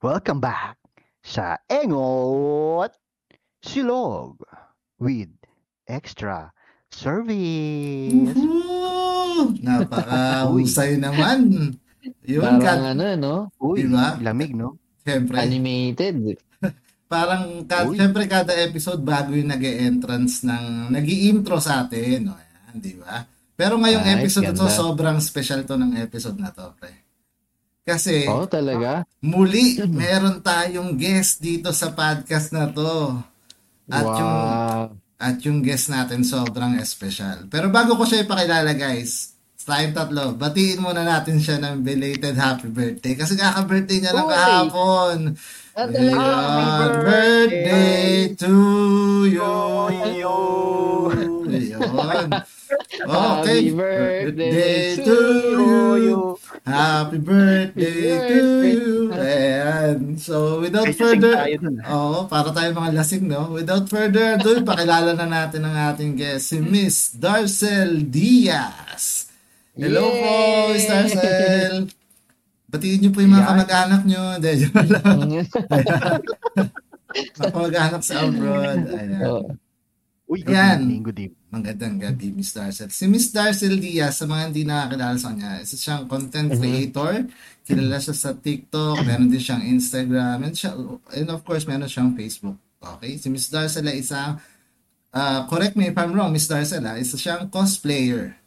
Welcome back sa Engot Silog with extra service. Woohoo! Napaka-husay naman. Yun, Parang Kat. ano, no? Uy, Diba? lamig, no? Siyempre. Animated. Parang, ka, siyempre kada episode bago yung nag entrance ng, nag intro sa atin. O, yan, di ba? Pero ngayong Nice, episode na to, ganda. sobrang special to ng episode na to, pre. Kasi, Oh, talaga? muli, meron tayong guest dito sa podcast na to. At yung wow. At yung guest natin sobrang special. Pero bago ko siya ipakilala guys, tayong tatlo, batiin muna natin siya ng belated happy birthday. Kasi kaka-birthday niya lang kahapon. Ah? Happy birthday to you. Yun. Okay. Happy birthday to you. Happy birthday to you. Ayan. So, without Ay, further... Oo, para tayo mga lasing, no? Without further ado, pakilala na natin ang ating guest, si Miss Darcel Diaz. Hello po, Yay! Miss Darcel. Batiin niyo po yung mga Yan. kamag-anak niyo. Hindi, joke lang. Mga kamag-anak sa abroad. Ayan. oh, Uy, good Yan. evening, good evening. Magandang gabi, Miss Darcel. Si Miss Darcel Diaz, sa mga hindi nakakilala sa kanya, isa siyang content creator. Kilala siya sa TikTok, meron din siyang Instagram, and, siya, and of course, meron siyang Facebook. Okay? Si Miss Darcel ay isang, ah, correct me if I'm wrong, Miss Darcel, ah, isa siyang cosplayer.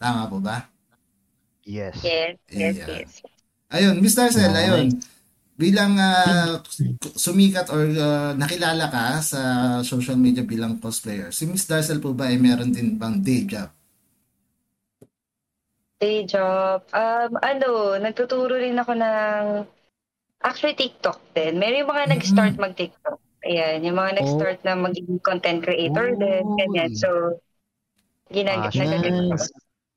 Tama po ba? Yes. Yes, yes, Yeah. yes. Ayun, Miss Darcel, Nice. ayun. Bilang ah, sumikat or ah, nakilala ka sa social media bilang cosplayer, si Miss Darcel po ba ay meron din bang day job? Day job. Um, ano, nagtuturo rin ako ng, actually TikTok din. Meron yung mga Mm. nag-start mag-TikTok. Ayan, yung mga nag-start na maging content creator din. Ganyan. So, ginag Ah, nice.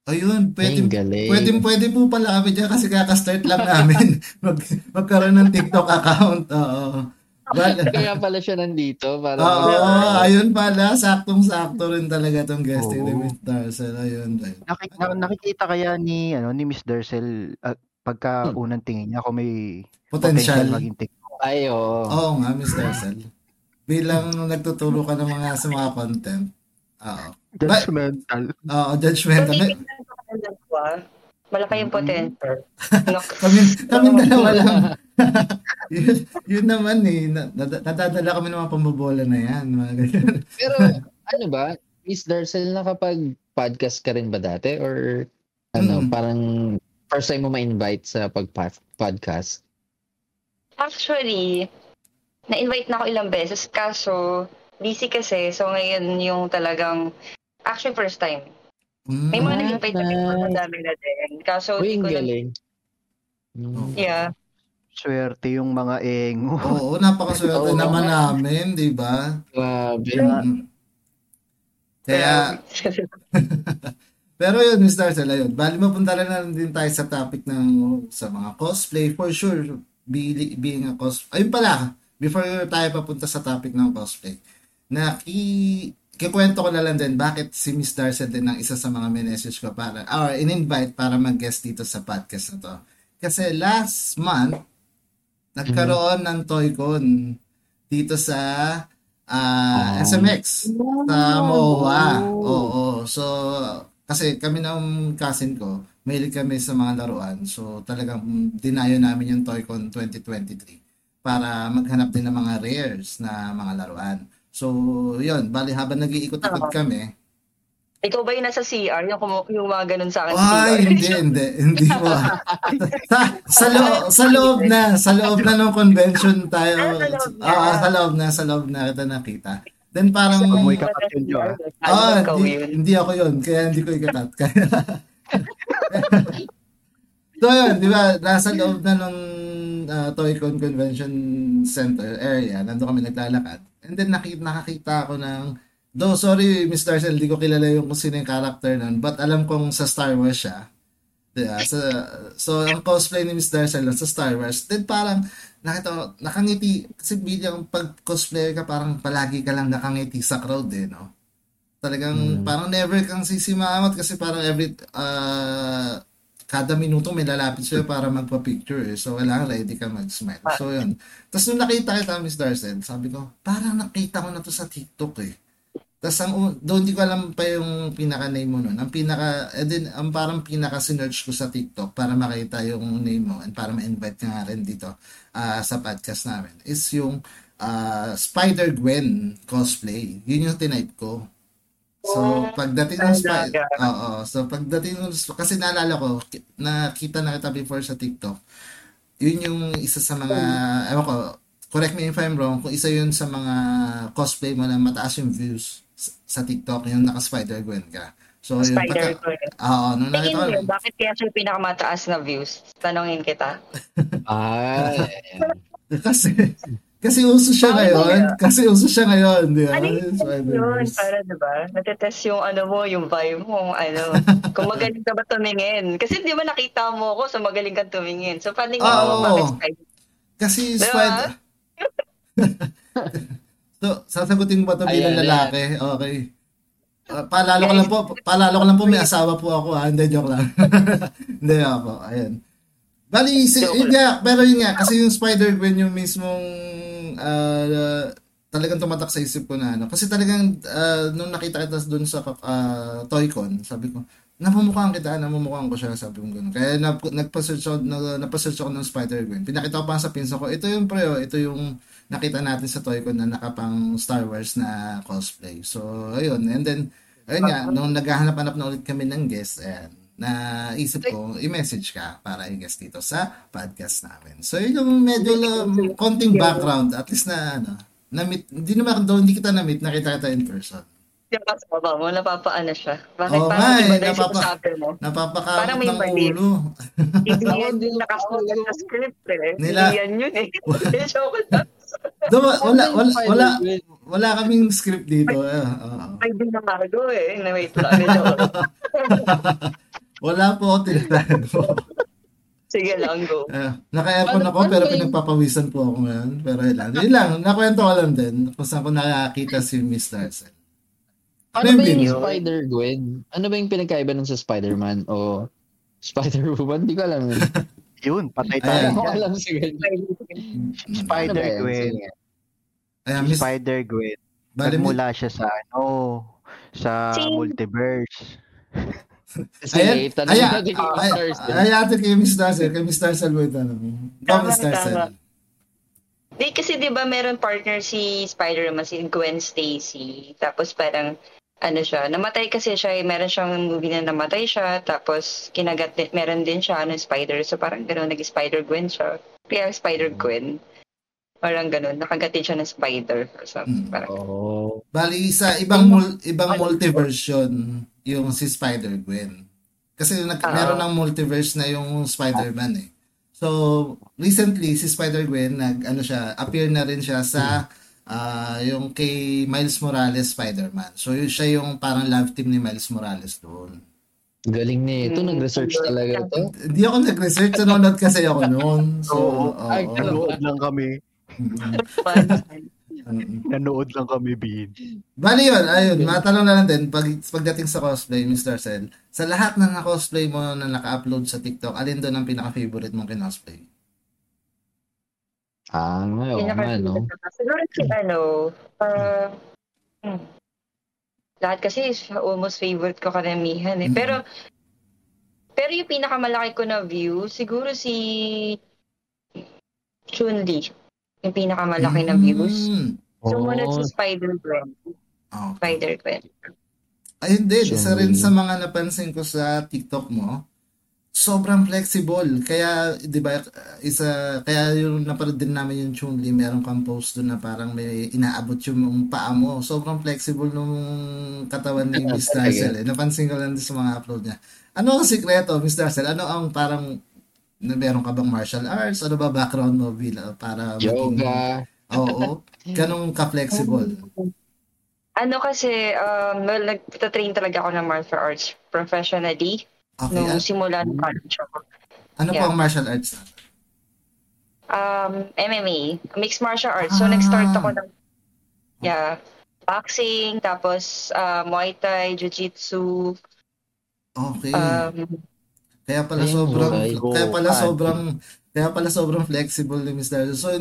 Ayun, pwede, pwede, pwede po pala kami dyan kasi kaka-start lang namin mag, magkaroon ng TikTok account. Oo. But, Kaya pala siya nandito. Para oo, ayun pala, saktong-sakto rin talaga tong guesting ni Oo. Miss Darcel. Ayun, ayun. Nakik- na- nakikita kaya ni ano ni Miss Darcel ah, pagka Hmm. unang tingin niya kung may Potential. potential maging TikTok. Ay, oo. Oo nga, Miss Darcel. Bilang nagtuturo ka ng mga sa mga content. Oo. Judgmental. Oo, So, judgmental. May- titignan ko. Malaki yung Mm. potential. No. kami, kami dalawa lang. yun, yun naman eh. Na- nad- Nadadala kami ng mga pambobola na yan. Mga. Pero, ano ba? Miss Darcel, nakapag-podcast ka rin ba dati? Or, ano, Mm. parang first time mo ma-invite sa pag-podcast? Actually, na-invite na ako ilang beses kaso busy kasi so ngayon yung talagang actually first time. May mga Ah, nag-invite na before madami na din. Kaso Uy, di ko na, galing. Mm. yeah. Swerte yung mga engo. Oo, napakaswerte Oo. naman namin, di ba? Grabe. Mm. Kaya, pero yun, Miss Darcel, ayun. Bali, mapunta rin na din tayo sa topic ng sa mga cosplay. For sure, being, being a cos... Ayun pala, before tayo papunta sa topic ng cosplay, na ki, kikwento ko na lang din bakit si Miss Darcel din ang isa sa mga message ko para, or in-invite para mag-guest dito sa podcast na to. Kasi last month, nagkaroon ng ToyCon dito sa ah, Oh. SMX sa MOA. Oo. So, kasi kami ng cousin ko, mahilig kami sa mga laruan. So, talagang dinayo namin yung ToyCon 2023 para maghanap din ng mga rares na mga laruan. So, yun. Bali, habang nag-iikot-ikot kami, Ikaw ba yung nasa CR? Yung, kumu- yung mga ganun sa akin ay, CR? hindi, hindi. Hindi po. sa, sa, loob, sa loob na, sa loob na ng convention tayo. Ah, sa loob na. Sa loob na, sa loob na kita nakita. Then parang, Amoy ka pa yun, Jo, ah. Ah, ikaw hindi, hindi ako yun. Kaya hindi ko ikakat. Kaya... so yun, di ba, nasa loob na nung uh, Toycon Convention Center area, nandun kami naglalakad. And then nakita, nakakita ako ng, do sorry Mr. Darcel, di ko kilala yung kung sino yung character nun, but alam kong sa Star Wars siya. Diba? So, so ang cosplay ni Miss Darcel sa Star Wars, then parang nakita ko, nakangiti, kasi bilang pag cosplayer ka, parang palagi ka lang nakangiti sa crowd eh, no? Talagang Mm. parang never kang sisimangot kasi parang every uh, kada minuto may lalapit sa'yo para magpa-picture eh. So, kailangan ready ka mag-smile. So, yun. Tapos nung nakita kita, Miss Darcel, sabi ko, parang nakita ko na to sa TikTok eh. Tapos ang, doon di ko alam pa yung pinaka-name mo nun. Ang pinaka, eh din, ang parang pinaka-sinerch ko sa TikTok para makita yung name mo and para ma-invite nga rin dito ah, sa podcast namin is yung ah, Spider-Gwen cosplay. Yun yung tinype ko. So, pagdating ng Talaga? oo. So, pagdating ng, kasi naalala ko, ki- nakita na kita before sa TikTok, yun yung isa sa mga, ewan ko, correct me if I'm wrong, kung isa yun sa mga cosplay mo na mataas yung views sa TikTok, yung naka-Spider-Gwen ka. So, yun, Spider pagka, oo, nung Tingin nakita ko, mo, bakit kaya siya yung pinakamataas na views? Tanongin kita. Ah, kasi, kasi uso siya Bakit ngayon, kaya? kasi uso siya ngayon, di ba? Ano yung yun? Para, diba? Natetest yung ano mo, yung vibe mo, ano. Kung magaling ka ba tumingin. Kasi di ba nakita mo ako, so magaling kang tumingin. So, paningin Oo. mo, bakit spider? Kasi Diba? Spider... so, sasagutin mo ba ito bilang Ayan, lalaki? Okay. Uh, paalala ko lang po, paalala ko lang po may asawa po ako ah. Hindi, joke lang. Hindi ako, ayun. Bali, si, Joke yun nga, pero yun nga, kasi yung Spider-Gwen yung mismong ah, talagang tumatak sa isip ko na ano. Kasi talagang ah, nung nakita kita doon sa uh, Toycon, sabi ko, namumukhaan kita, namumukhaan ko siya, sabi ko gano'n. Kaya nap, nagpa-search ako, na, napasearch ako ng Spider-Gwen. Pinakita ko pa sa pinsa ko, ito yung pre, oh, ito yung nakita natin sa Toycon na nakapang Star Wars na cosplay. So, ayun. And then, ayun nga, nung naghahanap-hanap na ulit kami ng guest, ayan, na isip ko, i-message ka para i-guest dito sa podcast namin. So, yun yung medyo um, konting background, at least na, ano, na-meet, hindi naman daw, hindi kita na-meet, nakita kita in person. Yung kasama mo, napapaano siya. Bakit Oo parang iba eh, na yung napapa- sinasabi mo? Napapakamot Parang may ng ulo. Hindi yan yung nakasulat sa script eh. Nila- Hindi yan yun eh. Joke lang. Diba, wala, wala, wala, wala kaming script dito. Eh, oo. May binabago eh. Na wait lang. Wala po ako tinatago. Sige lang, go. Eh, naka-aircon Ano- ako ano pero yung- pinagpapawisan po ako ngayon. Pero yun lang. Yun lang. Nakwento ko lang din kung saan ko nakakita si Miss Darcel. Ano ba yung? Spider-Gwen? Ano ba yung pinagkaiba nun sa Spider-Man o Spider-Woman? Di ko alam. yun. Yun, patay Ayan. tayo. Ako alam sa ganyan. Spider-Gwen. Ayan, Miss, Spider-Gwen. Nagmula siya sa ano, sa Si- multiverse. Sige, Ayan, tanong ayan, natin kay ay, Stars. ay, ate kay Miss Darcel, kay Miss Darcel mo ito. Go, Tama, tama. Di kasi 'di ba meron partner si Spider-Man si Gwen Stacy. Tapos parang ano siya, namatay kasi siya, eh, meron siyang movie na namatay siya, tapos kinagat meron din siya ano spider, so parang gano'n nag-Spider-Gwen siya. Kaya Spider-Gwen. Parang gano'n, nakagatin siya ng spider or something. Mm. Parang, Oh. Bali, sa ibang mul- ibang multiverse yun, yung si Spider-Gwen. Kasi nag- Ah. meron ng multiverse na yung Spider-Man eh. So, recently, si Spider-Gwen, nag, ano siya, appear na rin siya sa ah, yung kay Miles Morales Spider-Man. So, yun siya yung parang love team ni Miles Morales doon. Galing nito. Mm. Nag-research talaga to. Hindi ako nag-research, nanonood kasi ako noon. So, Oo. oo. Ay, Nanood lang kami. Fun. Mm. Nanood lang kami, Bin. Bali yun, ayun, matanong na lang din, pag, pagdating sa cosplay, Mr. Cell, sa lahat na na-cosplay mo na naka-upload sa TikTok, alin doon ang pinaka-favorite mong kinosplay? Ah, oo nga, no? Siguro si ano, uh, hmm. lahat kasi is almost favorite ko karamihan eh. Mhm. Pero, pero yung pinakamalaki ko na view, siguro si Chun-Li. Yung pinakamalaki na views. Mm. Sumunod Oh, si Spider-Gwen. Oh. Spider-Gwen. Ayun din, isa rin sa mga napansin ko sa TikTok mo, sobrang flexible. Kaya, di ba, isa, kaya yung napanood din namin yung Chun-Li, meron kang post doon na parang may inaabot yung paa mo. Sobrang flexible nung katawan ni Miss. Darcel. Eh. Napansin ko lang din sa mga upload niya. Ano ang sikreto, Miss Darcel? Ano ang parang, na meron ka bang martial arts? Ano ba background mo bila para maging- yoga. Oo. Ganong ka-flexible. Ano kasi, um, well, nagtatrain talaga ako ng martial arts professionally Okay. nung An- simula ng college ako. ano po yeah. ang martial arts? Um, MMA, mixed martial arts. So, Ah. nag-start ako ng, yeah, boxing, tapos uh, Muay Thai, Jiu-Jitsu, Okay. um, Kaya pala Ay, sobrang kulay. kaya pala Gohan. sobrang kaya pala sobrang flexible ni Miss Darcy. So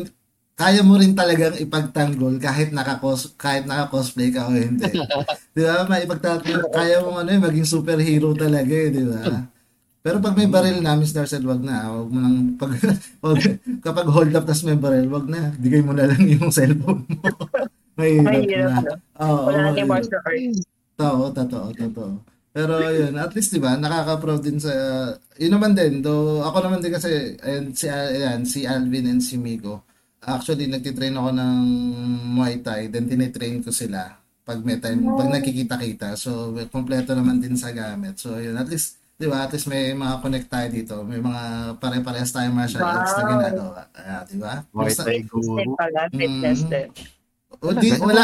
kaya mo rin talagang ipagtanggol kahit naka-cos kahit naka-cosplay ka o hindi. 'Di ba? May ipagtatanggol kaya mo ano eh, maging superhero talaga eh, 'di ba? Pero pag may baril na, Miss Darcel, wag na. Wag mo nang, pag, wag, kapag hold up tas may baril, wag na. Bigay mo na lang yung cellphone mo. Mahirap Mahirap na. Oo, Wala arts. Totoo, totoo, totoo. Pero yun, at least 'di ba, nakaka-proud din sa yun naman din, do ako naman din kasi ayun, si ayan, si Alvin and si Miko. Actually, nagtitrain ako ng Muay Thai, then tinitrain ko sila pag may time, pag nagkikita-kita. So, kompleto naman din sa gamit. So, yun, at least 'di ba, at least may mga connect tayo dito. May mga pare-parehas tayong martial arts na Wow. ginagawa. Ah, 'di ba? Muay Thai guru. fitness Mhm. din. O, di, Talaga, wala,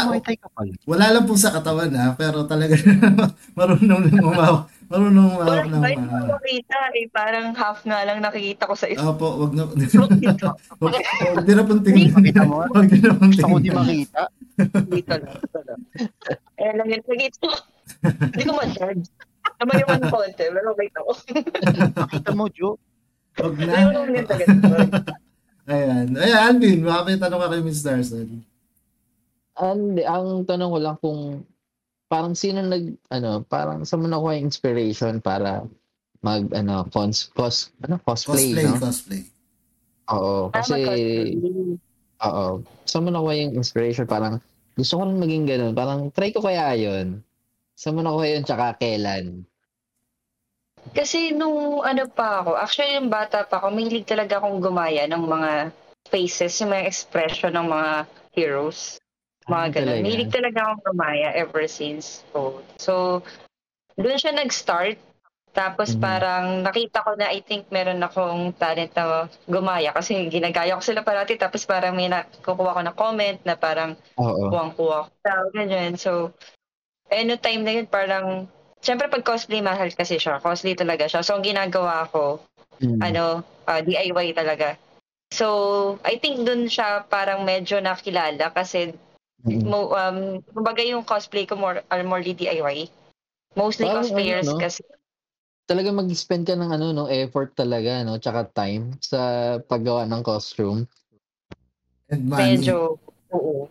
wala lang po sa katawan ha, pero talaga marunong lang umawak. Marunong umawak Parang ng mga... yung makita eh, parang half nga lang nakikita ko sa isang Opo, wag na. wag, din na pong tingnan. Wag din na pong Gusto ko di tingnan. makita. Dito lang. Eh, lang yun. Nakita ko. Hindi ko ma-charge. Tama yung ano konti, pero wait ako. Makita mo, Joe. Wag na. Ayan. Ayan, Alvin, baka may tanong ka kay Miss Darson. Ang, ang tanong ko lang kung parang sino nag ano parang sa mo nakuha yung inspiration para mag ano cons, cos ano cosplay, Cosplay, no? cosplay. Oo, Ah, kasi mag-cosplay. oo. Sa mo nakuha yung inspiration parang gusto ko rin maging ganun. Parang try ko kaya yun. Sa mo nakuha yun tsaka kailan? Kasi nung ano pa ako, actually yung bata pa ako, mahilig talaga akong gumaya ng mga faces, yung mga expression ng mga heroes. Mga Ah, ganun. Mahilig talaga akong gumaya ever since. So, so doon siya nag-start. Tapos Mhm. parang nakita ko na I think meron akong talent na gumaya kasi ginagaya ko sila parati tapos parang may nakukuha ko na comment na parang kuwang-kuwa ko daw, ganyan. So, eh, no time na yun, parang, syempre pag cosplay, mahal kasi siya. Costly talaga siya. So, ang ginagawa ko, Mm. ano, ah, DIY talaga. So, I think dun siya parang medyo nakilala kasi, Mm. mo, um, kumbaga yung cosplay ko more, are more DIY. Mostly Parang cosplayers ano, no? kasi, Talaga mag-spend ka ng ano no effort talaga no tsaka time sa paggawa ng costume. And money. medyo, oo.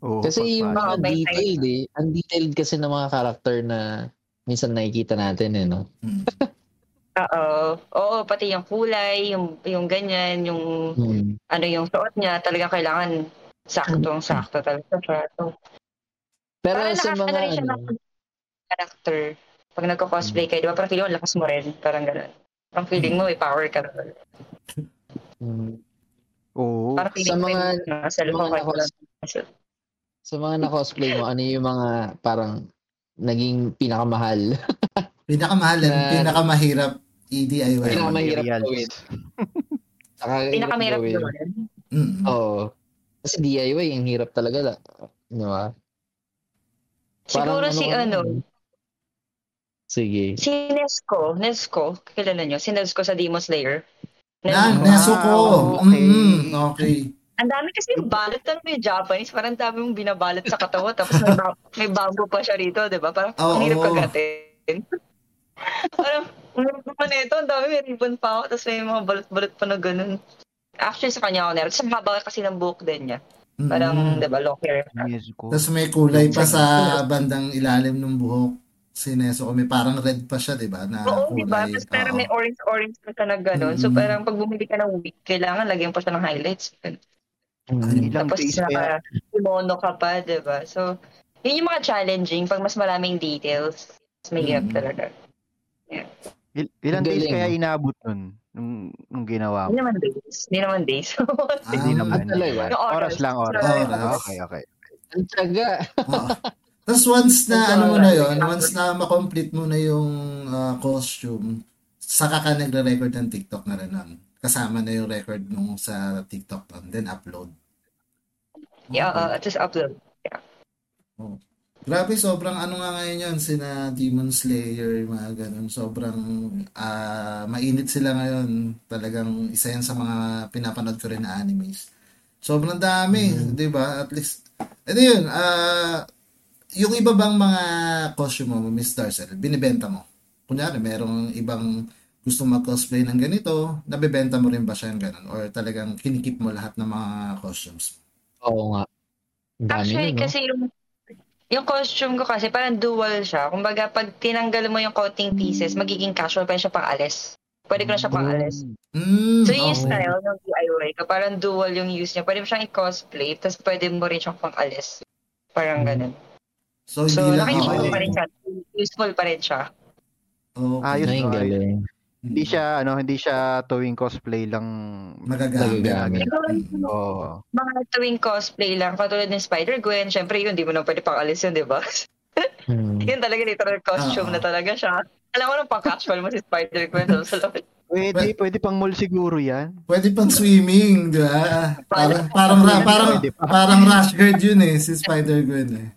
Oo, Kasi yung mga detailed eh. Ang detailed kasi ng mga character na minsan nakikita natin eh, no? Hmm. Oo. Oo, pati yung kulay, yung, yung ganyan, yung, Hmm. ano yung suot niya, talagang kailangan saktong-sakto talaga siya. So, Pero Parang sa mga ano rin siya ng character. Pag nagko-cosplay kayo, di ba? Parang feeling mo, lakas mo rin. Parang gano'n. Parang feeling mo, may power ka na. hmm, Oo. Parang feeling Sa mo, mga- may nasa mga nakos- sa mga na-cosplay mo, ano yung mga parang naging pinakamahal? Pinakamahal and Na- pinakamahirap i-DIY. Pinakamahirap gawin. Pinakamahirap gawin. Mm. Oo. Kasi DIY, ang hirap talaga. La. Di ba? Siguro si ka ano, nun? Sige. si Nesco. Nesco, kilala nyo? Si Nesco sa Demon Slayer. Ah, Nesco. Nezuko. okay. Mm, okay. Ang dami kasi yung balot na may Japanese. Parang dami mong binabalot sa katawan. Tapos may, ba- may bamboo pa siya rito, di ba? Parang Oo. ang hirap kagatin. parang, ang hirap naman ito. Ang dami, may ribbon pa ako. Tapos may mga balot-balot pa na ganun. Actually, sa kanya ako meron. Tapos ang haba kasi ng buhok din niya. Mm. Parang, di ba, long hair. Tapos may kulay pa sa bandang ilalim ng buhok. Si Nezuko, may parang red pa siya, di ba? Na Oo, di ba? kulay. Tapos pero Oo. may orange-orange pa siya na ganun. So Mm. parang pag bumili ka ng wig, kailangan lagyan pa siya ng highlights. Mm. Tapos yan? naka-kimono ka pa, di ba? So, yun yung mga challenging. Pag mas maraming details, mas may hirap Mm. talaga. Il- ilang Galing. days kaya inabot nun? Nung, nung ginawa Hindi mo? naman days. Hindi naman days. Hindi Ah, naman. Ah, talaga? Oras, oras lang, oras. Oras. Ah, Okay, okay. Ang tsaga. Oo. Tapos once na ano mo na yon, uh, once na ma-complete mo na yung ah, costume, saka ka nagre-record ng TikTok na rin nun. Kasama na yung record nung sa TikTok nun, then upload. yeah, Okay. uh, just upload. Grabe, sobrang ano nga ngayon yun, sina Demon Slayer, mga ganun. Sobrang ah, mainit sila ngayon. Talagang isa yan sa mga pinapanood ko rin na animes. Sobrang dami, di ba? At least, ito yun, ah, yung iba bang mga costume mo, Miss Darcel, binibenta mo? Kunyari, merong ibang gusto mag-cosplay ng ganito, nabebenta mo rin ba siya ng ganun? Or talagang kinikip mo lahat ng mga costumes? Oo nga. Dami Actually, nun, no? kasi yung yung costume ko kasi parang dual siya. Kumbaga, pag tinanggal mo yung coating pieces, magiging casual pa siya pang alis. Pwede ko na siya pang alis. Mm, So, yung oo. style ng DIY ko, parang dual yung use niya. Pwede mo siyang i-cosplay, tapos pwede mo rin siyang pang alis. Parang Mm. ganun. So, So, nakikita pa rin siya. Useful pa rin siya. Okay. Ayos Ay, ang ba? galing. Hindi siya ano, hindi siya tuwing cosplay lang Magagamit. Magagamit. Oo. Mga tuwing cosplay lang, katulad ng Spider-Gwen, syempre yun, di mo na pwede pang alis yun, di ba? Hmm. yun talaga, literal costume Oo. na talaga siya. Alam mo nung pang-casual mo si Spider-Gwen. Sa loob. Pwede, pwede pang mall siguro yan. Pwede pang swimming, di ba? Parang, parang, ra- parang, parang rush guard yun eh, si Spider-Gwen eh.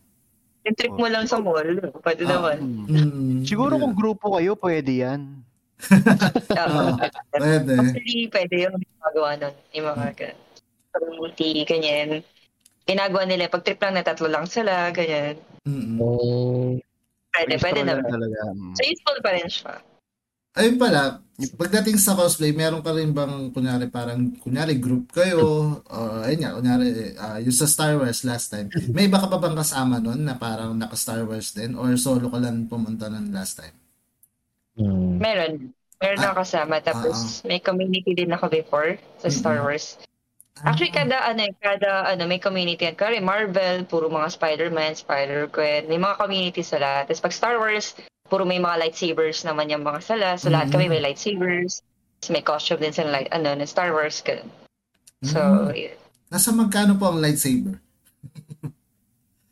Yung trip mo lang sa mall, pwede Ah. naman. Mm, Siguro yeah. kung grupo kayo, pwede yan. Oo. Pwede. Actually, pwede yung magawa nun. Yung mga ganun. Community, ganyan. Ginagawa nila, pag trip lang na tatlo lang sila, ganyan. Mm-mm. Oh. Pwede, pwede naman. talaga. Mm. So, useful pa rin siya. Ayun pala, pagdating sa cosplay, meron ka rin bang, kunyari, parang, kunyari, group kayo, or, ayun nga, kunyari, ah, yung sa Star Wars last time, may iba ka pa bang kasama nun na parang naka-Star Wars din, or solo ka lang pumunta nun last time? Hmm. Meron. Meron Ah. ako kasama. Tapos, may community din ako before sa Star Mm-mm. Wars. Actually, kada ano, eh, kada ano, may community yan. Kaya Marvel, puro mga Spider-Man, Spider-Gwen, may mga community sila. Tapos pag Star Wars, puro may mga lightsabers naman yung mga sala. So lahat Mhm. kami may lightsabers. Tapos may costume din sa light, ano, ng Star Wars. Ganun. So, Mm. yun. Nasa magkano po ang lightsaber?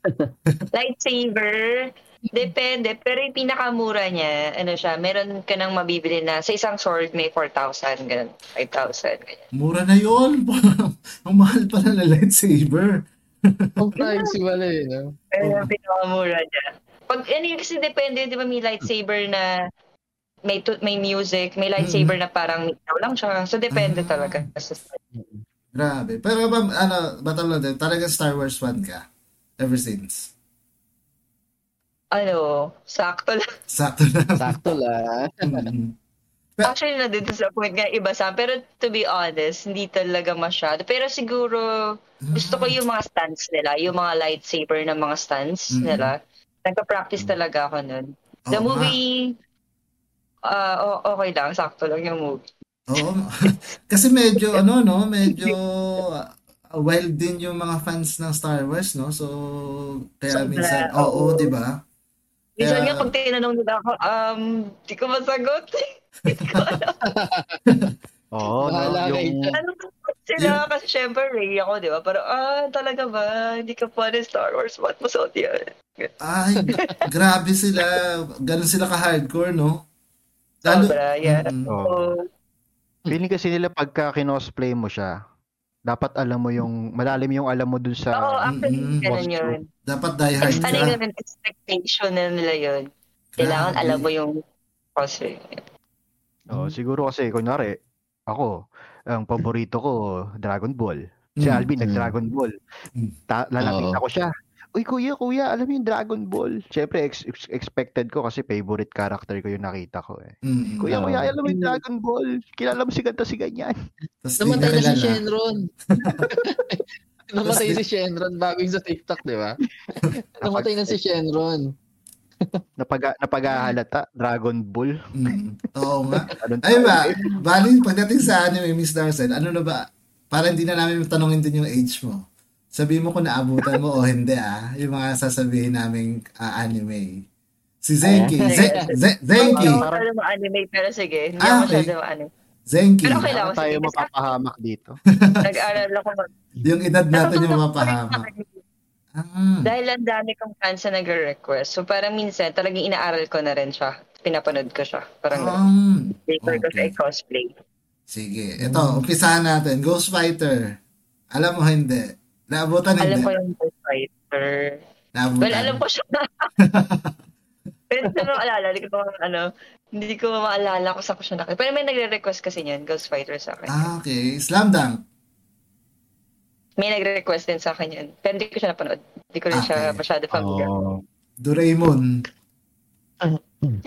lightsaber, depende. Pero yung pinakamura niya, ano siya, meron ka nang mabibili na sa isang sword may 4,000, ganun, 5,000, ganyan. Mura na yun. Ang mahal pala na lightsaber. Ang price wala eh, no? Pero yung pinakamura niya. Pag, ano yun, kasi depende, di ba, may lightsaber na may tu- may music, may lightsaber na parang ikaw lang siya. So, depende Ah. talaga. Sa Grabe. Pero ano, batal din, talagang Star Wars fan ka? Ever since? Ano, sakto lang. Sakto na. Sakto lang. Mm. Actually, na din sa point nga iba sa Pero to be honest, hindi talaga masyado. Pero siguro, gusto ko yung mga stance nila, yung mga lightsaber na mga stance Mhm. nila. Nagpa-practice talaga ako nun. The movie, ah o- okay lang, sakto lang yung movie. Oo. Kasi medyo, ano, no, medyo uh, wild din yung mga fans ng Star Wars, no? So, kaya Sobra, minsan, oo, oo. di ba? Minsan Kaya- nga pag tinanong nila ako, um, di ko masagot. Di ko alam. Oo, no, Bahala kayo yung. Ano sila? Kasi syempre, Ray ako, di ba? Pero, ah, talaga ba? Hindi ka pa rin Star Wars. Ba't mo suot yan? Ay, grabe sila. Ganun sila ka-hardcore, no? Lalo, Sobra, yeah. Mm-mm. Oo. So, feeling kasi nila pagka kinosplay mo siya, dapat alam mo yung, malalim yung alam mo dun sa, Oo, actually, Mm-mm. ganun costume. yun. dapat die hard Ex- ano ka. yun, expectation na nila yun. Kailangan Grabe. alam mo yung cosplay. Oo, siguro kasi, kunyari, ako, ang paborito ko, Dragon Ball. Si Mm. Alvin, nag-Dragon Ball. Mm. Ta- lalapit Oo. ako siya. Uy, kuya, kuya, alam mo yung Dragon Ball? Siyempre, ex- ex- expected ko kasi favorite character ko yung nakita ko eh. Mm-mm. Kuya, Oo. kuya, alam mo yung Dragon Ball? Kilala mo si ganito si ganyan. Tapos Namatay na si. Shenron. Namatay si Shenron bago yung sa TikTok, di ba? Namatay na si Shenron. Napag napaghahalata, Dragon Ball. Mm. Oo nga. Ay ba, bali pagdating sa anime, Miss Darcel, ano na ba, para hindi na namin tanongin din yung age mo. Sabihin mo kung naabutan mo o hindi ah, yung mga sasabihin naming ah, anime. Si Zenki, Ze- Ze- Zenki, Hindi ako masyado ma-anime, pero sige. Hindi Ah, okay. ma-anime. Zenki, Pero okay lang. Tayo mapapahamak dito. Nag-aral ako mag- yung edad natin yung ko mapahamak. Ah, Dahil ang dami kong fans na nag-request. So parang minsan talagang inaaral ko na rin siya. Pinapanood ko siya. Parang um, Paper ko sa okay. cosplay. Sige, ito, umpisahan natin. Ghost Fighter. Alam mo hindi. Naabutan hindi. Alam ko yung Ghost Fighter. Naabutan. Well, alam ko siya. Pero hindi ko maalala. Hindi ko ano, hindi ko maalala kung saan ko siya nakita. Pero may nagre-request kasi niyan, Ghost Fighter sa akin. Ah, okay. Slam Dunk. May nagre-request din sa akin yan. Pero hindi ko siya napanood. Hindi ko rin siya Okay. masyado familiar. Oh. Doraemon.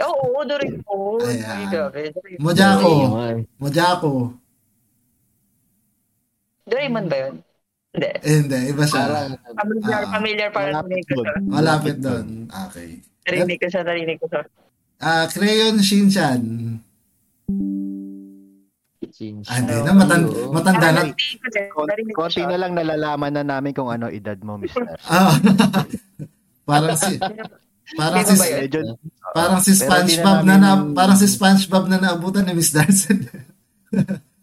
Oo, Doraemon. Ayan. Ay, grabe. Doraemon. Mojako. Doraemon. Mojako. Doraemon ba yun? Hindi. Eh, hindi, iba siya. Parang, Familiar, Ah. familiar para narinig ko siya. Malapit doon. Okay. Narinig ko siya, narinig ko siya. Ah, Crayon Shinchan. change. Ah, hindi na. Matanda, Oo. matanda na. Konti na lang nalalaman na namin kung ano edad mo, Mr. Ah, parang si parang si parang si SpongeBob na na, parang si SpongeBob na naabutan ni Miss Darcy.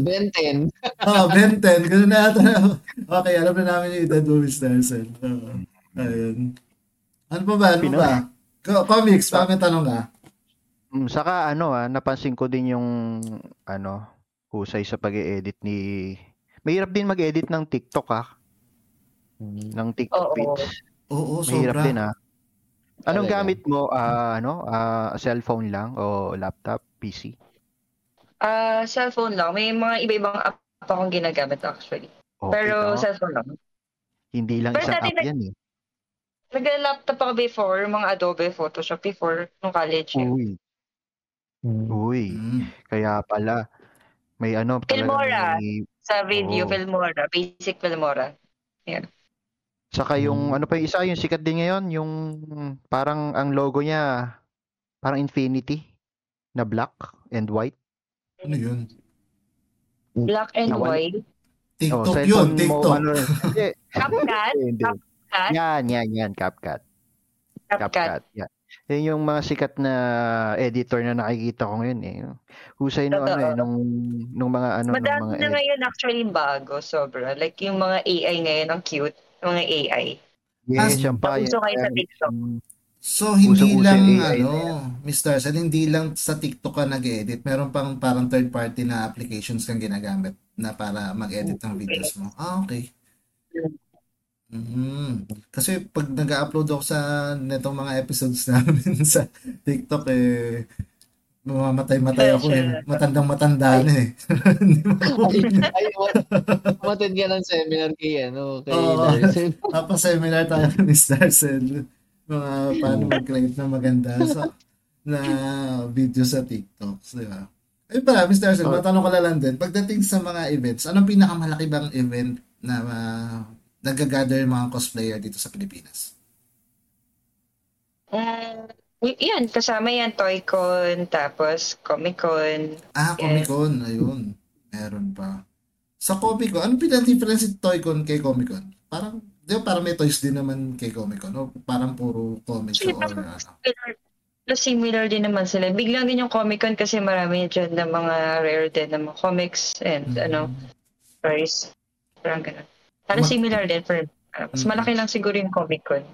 Ben 10. oh, Ben 10. Ganun na ata. Okay, alam na namin yung edad mo, Miss Darcy. Oo. ayun. Ano pa ba? Ano Pinoy. ba? Co- Comics, pa may tanong ka? Mm, saka ano ah, napansin ko din yung ano, husay sa pag-edit ni Mahirap din mag-edit ng TikTok ah, ng TikTok Oo. feeds. Oo, Mahirap sobra. din ah. Anong Talaga? gamit mo? Ah, ano? Ah, cellphone lang o laptop, PC? Ah, cellphone lang. May mga iba-ibang app akong ginagamit actually. Okay, Pero no? cellphone lang. hindi lang Pero isang app nag- yan eh. Nag-laptop ako before, mga Adobe Photoshop before, nung college yun. Uy, uy. Mm. Kaya pala may ano Filmora. may Sa video, Oo. Filmora, basic Filmora. Saka yung Mm. ano pa yung isa yung sikat din ngayon yung parang ang logo niya parang infinity na black and white. Ano yun? Black and white. TikTok cellphone yun, mo, TikTok. ano, hindi, CapCut. CapCut. Yan, yan, yan, CapCut. CapCut. Yan. Yan yung mga sikat na editor na nakikita ko ngayon eh. Husay no ano eh, nung, nung mga ano, nung Madami mga na ed- ngayon actually bago, sobra. Like yung mga AI ngayon, ang cute. Yung mga AI. Yes, yan pa. uso kayo sa TikTok. yung- So, hindi Usong-uso lang, yung AI ano, na Mr. Sal, hindi lang sa TikTok ka nag-edit. Meron pang parang third-party na applications kang ginagamit na para mag-edit ng videos mo. Ah, okay. Mhm. Kasi pag nag-upload ako sa netong mga episodes namin sa TikTok, eh, mamamatay-matay ako eh. Matandang-matanda na eh. Hindi mo Ay, matid ka ng seminar kay, ano, kay Oo. Darcy. Papa-seminar tayo ni Starcel. Mga paano mag-create na maganda sa na video sa TikTok. Di ba? Ayun pala, Mr. Arcel, Oh. matanong ko na lang din. Pagdating sa mga events, anong pinakamalaki bang event na uh, nag-gather yung mga cosplayer dito sa Pilipinas? Y- yan, kasama yan, Toy-Con, tapos Comic-Con. Ah, Yes. Comic-Con. Ayun. Meron pa. Sa Comic-Con, anong pinaka-difference ng Toy-Con kay Comic-Con? Parang, di ba parang may toys din naman kay Comic-Con? O parang puro comics Actually, or ano? similar, similar din naman sila. Biglang din yung Comic-Con kasi marami dyan na mga rare din na mga comics and Mhm. ano, toys. Parang ganun. Parang Ma- similar din. Pero, uh, mas Mhm. malaki lang siguro yung Comic-Con.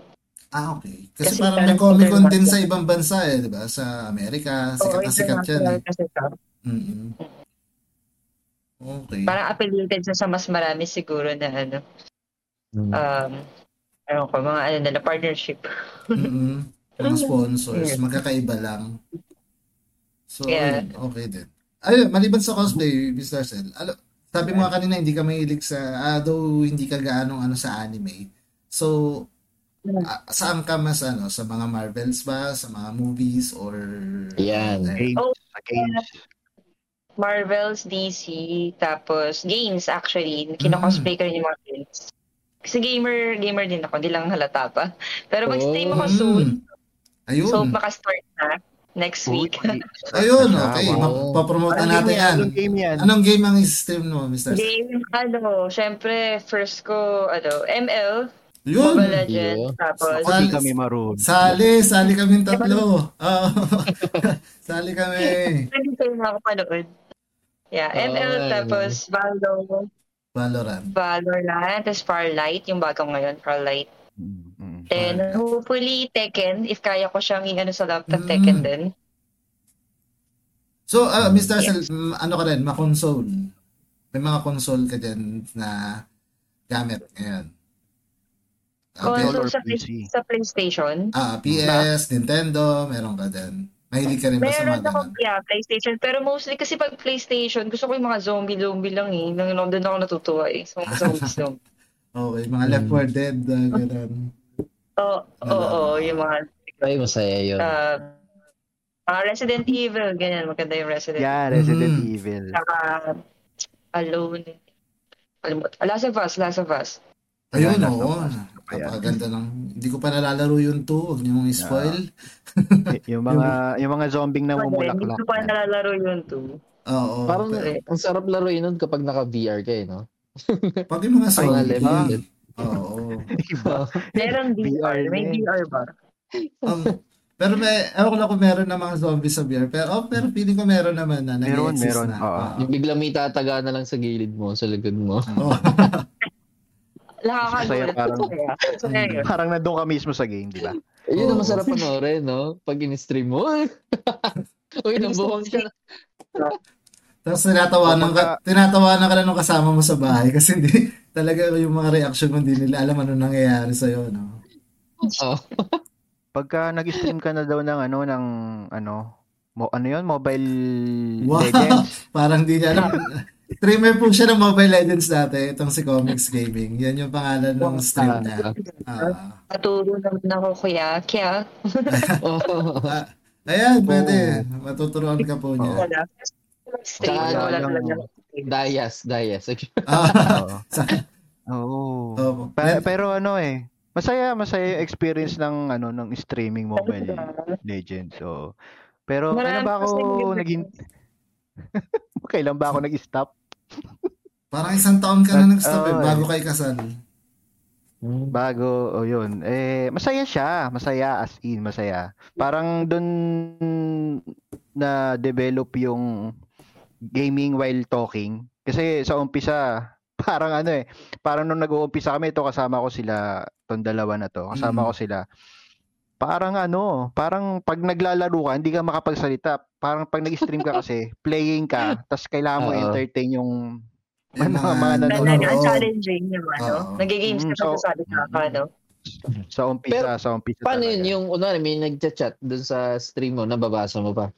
Ah, okay. Kasi, Kasi parang may Comic-Con din international. sa ibang bansa eh, di ba? Sa Amerika, sikat na sikat yan eh. Kasi siya. mm Okay. Parang affiliated sa mas marami siguro na ano. Um, ano ko, mga ano na partnership. mm Mga sponsors, Yeah. magkakaiba lang. So, Yeah. ayun, okay din. Ayun, maliban sa cosplay, Mr. Cell, alo, sabi mo nga kanina, hindi ka mahilig sa, ah, though hindi ka gaanong ano sa anime. So, ah, saan ka mas ano, sa mga Marvels ba, sa mga movies, or... Yan. Games, Oh, games. Marvels, DC, tapos games actually. Kino-cosplay ko rin yung mga games. Kasi gamer, gamer din ako, hindi lang halata pa. Pero mag-stream ako Oh. soon. mm, ayun. So, makastart na next Uy, week. Ayun, Ah, okay. wow. Papromote na natin game yan. Anong game yan? Anong game ang stream mo, Mr. Game, ano, syempre, first ko, ano, ML, Yun! Mobile Legends, Yeah. tapos, Ako di kami marunong. Sali, sali kami tatlo. Oo. sali kami. hindi ko na ako panood. Yeah, Oh, ML, tapos Valor, Valorant. Valorant, tapos Farlight, yung bagong ngayon, Farlight. Mm, mm. Then, hopefully, Tekken, if kaya ko siyang i-ano sa laptop, Mm. Tekken din. So, uh, Mr. Yes. Sel, mm, ano ka rin, ma-console. May mga console ka dyan na gamit ngayon. Okay. Console sa, PC? sa PlayStation. Ah, PS, Nintendo, meron ka din. Mahilig ka rin ba sa Meron mga ako, ganun? yeah, PlayStation. Pero mostly kasi pag PlayStation, gusto ko yung mga zombie-zombie lang eh. Nang nung doon ako natutuwa eh. So, mga zombies lang. Okay, mga Mm. Left 4 Dead, uh, ganun. Oo, oo, oo, yung mga, Ay, masaya yun. uh, Ah, Resident Evil, ganyan. Maganda yung Resident Yeah, Resident Mhm. Evil. Saka, Alone. Kalimut. Ah, Last of Us, Last of Us. Ayun, Ayan, oo. nasa-. Napakaganda ng... Hindi ko pa nalalaro yung 2. Huwag niyo mong spoil. Y- yung mga yung mga zombing na Hindi mumulaklak. ko pa nalalaro yun too. Oo. Parang pero ang sarap laruin nun kapag naka-VR ka eh, no? pag yung mga Mga zombie. Oo. Iba. Meron VR. VR May. VR ba? Um, pero may, ewan ko lang kung meron na mga zombie sa VR. Pero, oh, pero feeling ko meron naman na. Meron, nag-exist meron. Na. Oo. Yung bigla may tataga na lang sa gilid mo, sa likod mo. Oo. Nakakagulat. Parang-. Parang nandun ka mismo sa game, di ba? Eh, yun ang masarap panoorin, no? Pag in-stream mo. Uy, nabuhang ka. Tapos tinatawanan ka, tinatawanan ka na nung kasama mo sa bahay kasi hindi talaga yung mga reaction mo hindi nila alam ano nangyayari sa iyo, no. Oh. Pagka nag-stream ka na daw ng ano ng ano mo ano yun Mobile Wow. Legends. Parang di niya alam. Streamer po siya ng Mobile Legends dati, itong si Comics Gaming. Yan yung pangalan ng stream niya. Ah. Maturo naman ako kuya. Kaya, Oh. ayan, pwede. Matuturuan ka po niya. wala. Stream, wala ano, talaga. Dayas, Dayas. Ah, Oo. sa- Oo. oh, Pa- pero ano eh, masaya masaya yung experience ng ano ng streaming Mobile Legends. So, pero kailan Marami ba ako naging kailan ba ako nag-stop? Parang isang taon ka na nag-stop eh, Oo, bago kay kasal. Bago, o yun. Eh, masaya siya. Masaya, as in, masaya. Parang dun na develop yung gaming while talking. Kasi sa umpisa, parang ano eh, parang nung nag-uumpisa kami, ito kasama ko sila, tong dalawa na to, kasama Mm. ko sila. Parang ano, parang pag naglalaro ka, hindi ka makapagsalita. Parang pag nag-stream ka kasi, playing ka, tas kailangan mo Oo. entertain yung Mga- mga nanonood. ang challenging yung ano. Nag-games Mm, ka so- sa sabi ka pa, no? sa umpisa, Pero, sa umpisa Paano talaga. yun? Yung, unwari, may nagchat-chat dun sa stream mo, nababasa mo pa?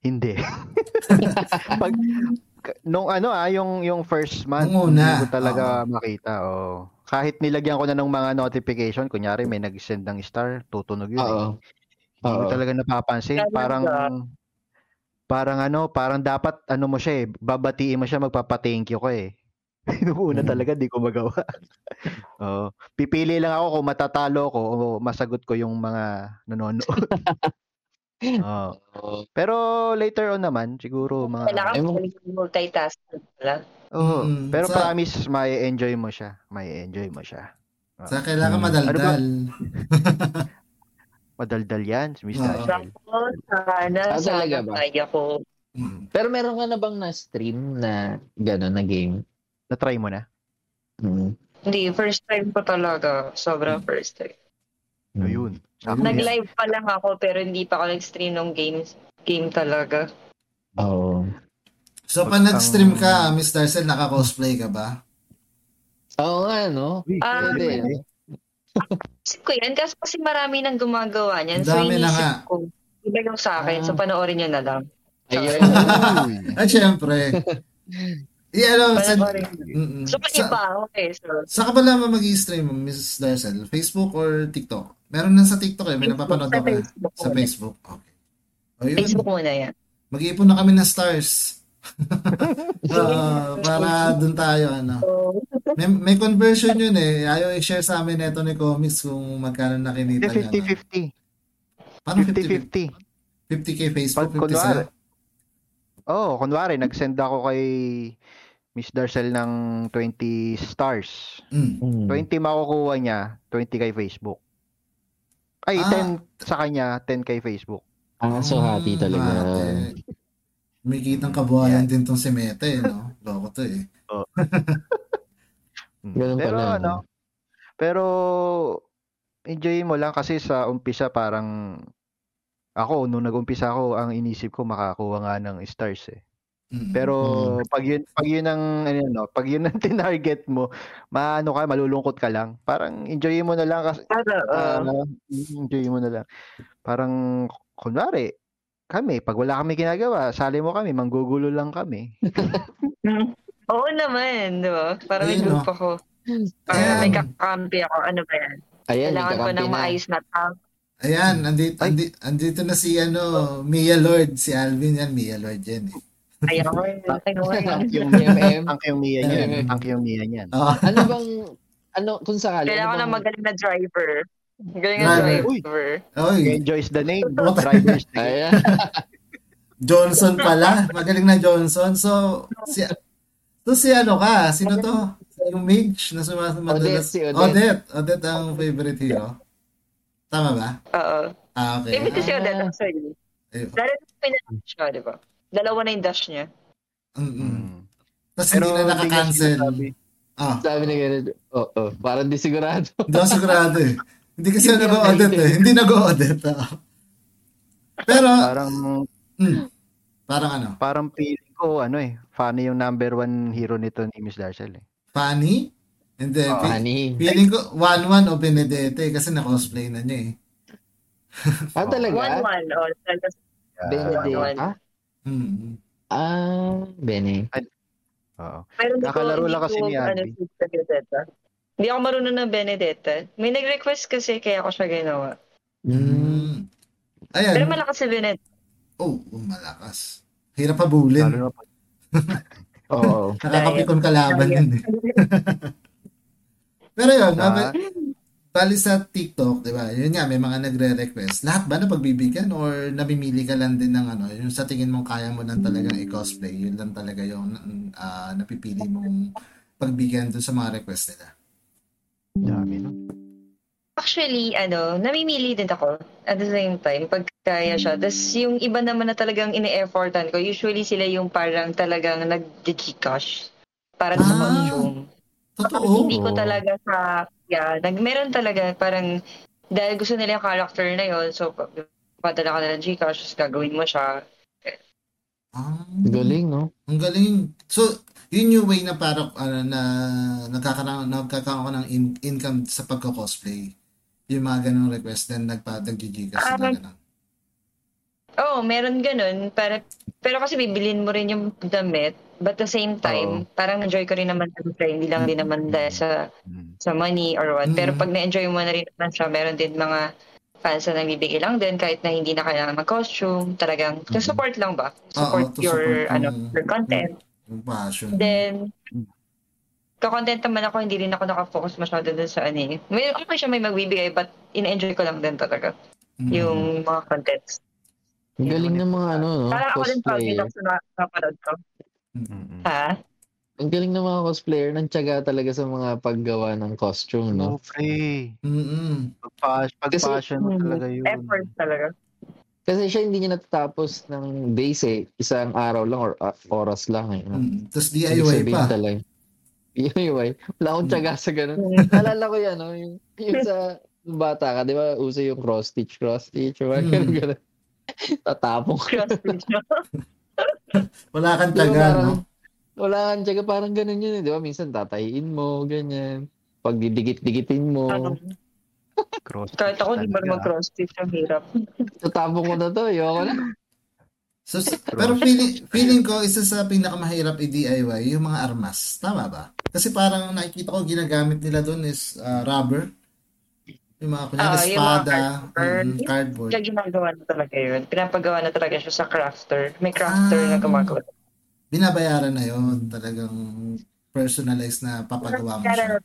Hindi. Pag nung ano ah, yung yung first month, Nung una, hindi ko talaga makita. Oh. Kahit nilagyan ko na ng mga notification, kunyari may nag-send ng star, tutunog yun. eh. Oo. Hindi ko talaga napapansin. Parang parang ano, parang dapat ano mo siya eh, babatiin mo siya, magpapa-thank you ko eh. Nung una Mm. talaga di ko magawa. oh, pipili lang ako kung matatalo ko o masagot ko yung mga nanonood. oh. Oo. Pero later on naman, siguro mga Kailangan mo multitasking pala. Oo. Mm, Pero sa- promise, may enjoy mo siya. May enjoy mo siya. Sa kailangan Hmm. madaldal. Madaldal yan, si Miss. Dashel. Tapos, sana, Ah, talaga sana ba? kaya ko. Mm. Pero meron ka na bang na-stream na gano'n na game? Na-try mo na? Hmm. Hindi, first time ko talaga. Sobrang first time. Hmm. Ayun. Yan. Nag-live pa lang ako, pero hindi pa ako nag-stream ng games. Game talaga. Oo. So, pag nag-stream ka, Miss Darcel, naka-cosplay ka ba? Oo nga, no? Ah, Pwede. Isip ko yan, kasi, kasi marami nang gumagawa niyan. So, dami na nga. inisip ko, iba yung sa akin. So, Ah. panoorin niyo na lang. Ayun. Ay, syempre. I, ano, sa, Panoorin niyo. mm, So, sa, iba, okay. So, sa ka ba naman mag-stream, Miss Darcel? Facebook or TikTok? Meron na sa TikTok eh. May Facebook, napapanood sa ako. eh. Facebook Sa. Facebook. Okay. O yun. Facebook muna yan. Mag-iipon na kami ng stars. Ah, para dun tayo, ano. So, May, may conversion yun eh. Ayaw i-share sa amin neto ni Comics kung magkano nakinita niya. no? 50-50. Paano 50? 50-50. 50k Facebook, Pag 50 kunwari, sa'yo? oh, kunwari, nag-send ako kay Miss Darcel ng 20 stars. Mm. Hmm. 20 makukuha niya, 20 kay Facebook. Ay, Ah. 10 sa kanya, 10 kay Facebook. Ah, so happy Mm, talaga. ate. May kitang kabuhayan din tong si Mete, eh, no? Loko to eh. Mm. Ganun pero pala, ano, no? pero enjoy mo lang kasi sa umpisa parang ako nung nag-umpisa ako ang inisip ko makakuha nga ng stars eh. Mm. Pero pag yun pag yun ang ano no, pag yun ang tinarget mo, maano ka, malulungkot ka lang. Parang enjoy mo na lang kasi uh, enjoy mo na lang. Parang kunwari kami, pag wala kami ginagawa, sali mo kami, manggugulo lang kami. oo naman, di ba? Para may group no? ako. Para Ayan. may kakampi ako. Ano ba yan? Ayan, Kailangan ko ng na. maayos na tank. Ayan, andito, Ay. andi- andito na si ano, Mia Lord. Si Alvin yan, Mia Lord yan eh. Ayun, yung MM. Ang yung Mia niyan. Ang yung Mia niyan. Ah, ano bang, ano, kung sakali, Kailangan ano ng bang, magaling na driver. Galing na Driver. oy, Enjoys the name. Driver's ayan, Johnson pala. Magaling na Johnson. So, si, to si ano ka? Sino to? Yung mage na sumasama Odette, si Odette. Odette. Odette ang favorite hero. Tama ba? Oo. Ah, okay. Limit siya Odette actually. Ayun. Dahil pinadash siya, di ba? Dalawa na yung dash niya. Mm-mm. Mm. Tapos Pero hindi na sinasabi. Ah, sabi na gano'n, oo, oh, parang di sigurado. hindi ako sigurado eh. Hindi kasi nag-audit ako eh. Hindi nag-audit. ah. Pero, Parang mm, parang ano? parang feeling ko ano eh, funny yung number one hero nito ni Miss Darcel eh. Funny? Hindi. Fe- Honey. feeling ko 1-1 o Benedete kasi na-cosplay na niya eh. Ah, talaga? One-one. Oh, tapos, Benedict. Ah? Mm. Ah, Bene. Oo. hindi ko- Nakalaro lang kasi ni Abby. Hindi ako marunong ng Benedetta. May nag-request kasi kaya ako siya ginawa. Mm. Ayan. Pero malakas si Benedetta. Oh, oh, malakas. Hirap. Lalo na pag Oo. Nakakapikon kalaban yun eh. Pero yun, Ah. Bali sa TikTok, di ba? Yun nga, may mga nagre-request. Lahat ba na pagbibigyan or namimili ka lang din ng ano, yung sa tingin mong kaya mo lang talagang i-cosplay, yun lang talaga yung ah, napipili mong pagbigyan dun sa mga request nila. dami no. Actually, ano, namimili din ako at the same time pag kaya siya. Tapos yung iba naman na talagang ini-effortan ko, usually sila yung parang talagang nag-gcash para sa Ah. Costume. Kapag Totoo. hindi ko talaga sa, yeah, nag, meron talaga parang, dahil gusto nila yung character na yon so padala ka na ng Gcash, tapos gagawin mo siya. Ah, Galing, no? ang galing. So, yun yung way na parang ano, na nagkakaroon, nagkakaroon ka ng in- income sa pagko-cosplay. Yung mga ganong request then nagpa nag-gigas Ah, sila ganun. Oo, oh, meron ganun. Para, pero kasi bibilin mo rin yung damit. But at the same time, parang enjoy ko rin naman try. Hindi lang din naman dahil sa, Mm. sa money or what. Pero Mm. pag na-enjoy mo na rin naman siya, meron din mga fans na nagbibigay lang din kahit na hindi na kailangan mag-costume. Talagang, to support lang ba? Support Mm-hmm. to your, support ano, yung- your content. Yung passion. Then, ka-content naman ako, hindi rin ako nakafocus masyado dun sa ano eh. May, okay siya may magbibigay, but in-enjoy ko lang din talaga Mm. yung mga contents. Ang galing ng mga ano, no? Parang ako din proud ako sa na- napanood ko. Mm-mm. Ha? Ang galing ng mga cosplayer ng tiyaga talaga sa mga paggawa ng costume, No, no? pre. Mm-mm. Pag-pas- Pag-passion mo Mm, talaga yun. Effort talaga. Kasi siya hindi niya natatapos ng days eh. Isang araw lang or uh, oras lang eh. Mm. Tapos DIY pa. talaga. DIY. Wala akong tiyaga sa ganun. Naalala ko yan, no? Yung, yung sa bata ka, di ba? Uso yung cross-stitch, cross-stitch, or Mm. ganun, ganun. Tatapong. Cross-stitch. Wala kang taga, parang, no? wala kang tiyaga, parang ganun yun, eh, di ba? Minsan tatayin mo, ganyan. Pag didikit-dikitin mo, Ano, Cross kahit ako, di ba talaga. mag-cross-stitch ang hirap. tatapong ko na to, ayoko na. So, pero feeling, feeling ko, isa sa pinakamahirap i-DIY, yung mga armas. Tama ba? Kasi parang nakikita ko, ginagamit nila doon is ah, rubber. Yung mga kunyari, Ah, yung mga espada, cardboard. mm, cardboard. Kaya ginagawa na talaga yun. Pinapagawa na talaga siya sa crafter. May crafter Ah. na gumagawa. Binabayaran na yon Talagang personalized na papagawa mo siya.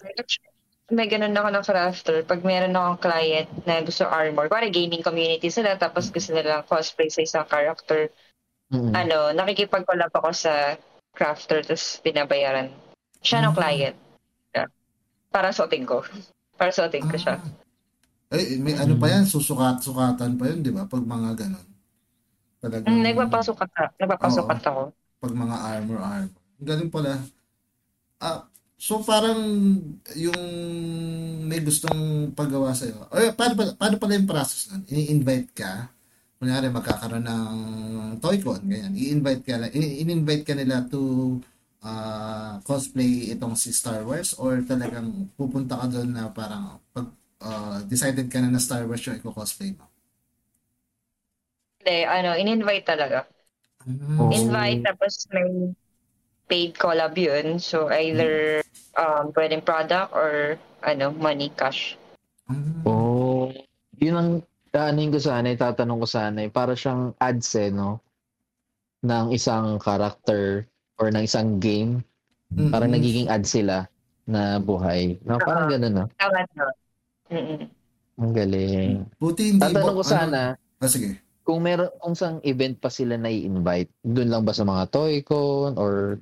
May ganun ako ng crafter. Pag meron akong client na gusto armor, para gaming community sila, tapos gusto nila cosplay sa isang character, Mm. ano, nakikipag-collab ako sa crafter, tapos binabayaran. Siya ng Mm. client. Yeah. Para suotin ko. Para suotin ko siya. Ah. Eh, may ano pa yan, susukat-sukatan pa yun, di ba? Pag mga ganun. Talagang, Mm, nagpapasukat, nagpapasukat ako. pag mga armor, armor. Galing pala. Ah, so parang yung may gustong paggawa sa'yo. O, paano, pala, paano pala yung process nun? I-invite ka, kunyari magkakaroon ng Toycon, ganyan. I-invite ka, i- in-invite ka nila to ah, cosplay itong si Star Wars or talagang pupunta ka doon na parang pag ah, decided ka na na Star Wars yung i-cosplay mo? Hindi, ano, in-invite talaga. Mm. Invite, tapos may paid collab yun. So, either um, pwedeng product or ano, money, cash. Mm. Oh, yun ang Aanin ko sana, itatanong ko sana, eh, para siyang ads eh, no? Ng isang character or ng isang game. Mm-mm. Parang nagiging ad sila na buhay. No, parang Oo. ganun, no? Tama to. Mm-mm. Ang galing. Buti hindi Tatanong mo- ko sana, Ano? Ah, sige. kung meron, kung sang event pa sila na i-invite, doon lang ba sa mga Toycon or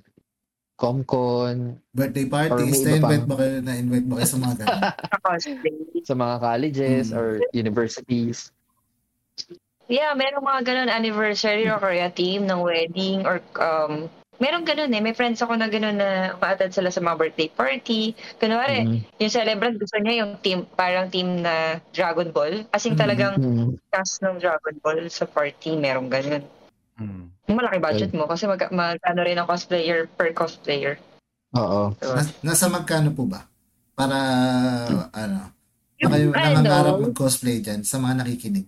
Comcon, Birthday Or parties, iba na-invite pang- ba kayo, na-invite ba kayo sa mga ganun? Sa mga colleges Mm. or universities? Yeah, merong mga ganun anniversary or kaya team ng wedding or um merong ganun eh. May friends ako na ganun na umaatad sila sa mga birthday party. Kunwari, Mm. yung celebrant gusto niya yung team, parang team na Dragon Ball. As in Mhm. talagang Mm. cast ng Dragon Ball sa party, merong ganun. Hmm. Malaki budget mo kasi mag, mag ano rin ang cosplayer per cosplayer. Oo. So, Nas- nasa magkano po ba? Para, ano, baka yung nangangarap mag-cosplay dyan sa mga nakikinig.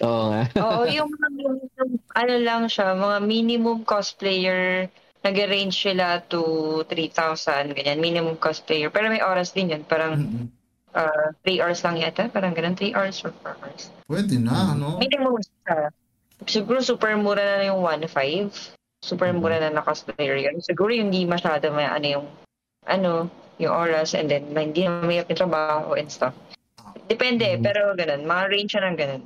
Oo nga. Oo, yung, yung, yung ano lang siya, mga minimum cosplayer, nag-range sila to 3,000, ganyan, minimum cosplayer. Pero may oras din yun, parang Mm-mm. 3 hours lang yata, parang ganun, 3 hours or 4 hours. Pwede na, no? Minimum siya. Siguro super mura na yung 1.5. Super mura na na cosplayer yun. Siguro yung hindi masyado may ano yung, ano, yung oras and then hindi na may yung trabaho and stuff. Depende, Mhm. pero ganun, mga range siya ng ganun.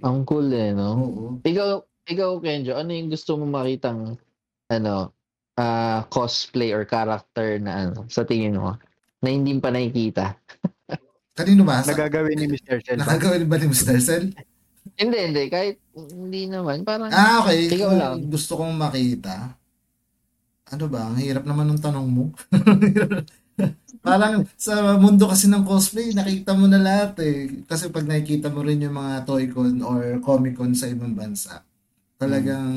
Ang cool eh, no? Oo. Ikaw, ikaw Kenjo, ano yung gusto mo makitang ano, ah cosplay or character na ano, sa tingin mo, na hindi pa nakikita? Kanino ba? Nagagawin ni Mr. Cell ba? nakagawin ba ni Mr. Cell? Hindi, hindi. Kahit hindi naman. Parang, Ah, okay. Ikaw Kung lang. gusto kong makita. Ano ba? Ang hirap naman ng tanong mo. Parang sa mundo kasi ng cosplay, nakita mo na lahat eh. Kasi pag nakikita mo rin yung mga Toy-Con or Comic-Con sa ibang bansa, talagang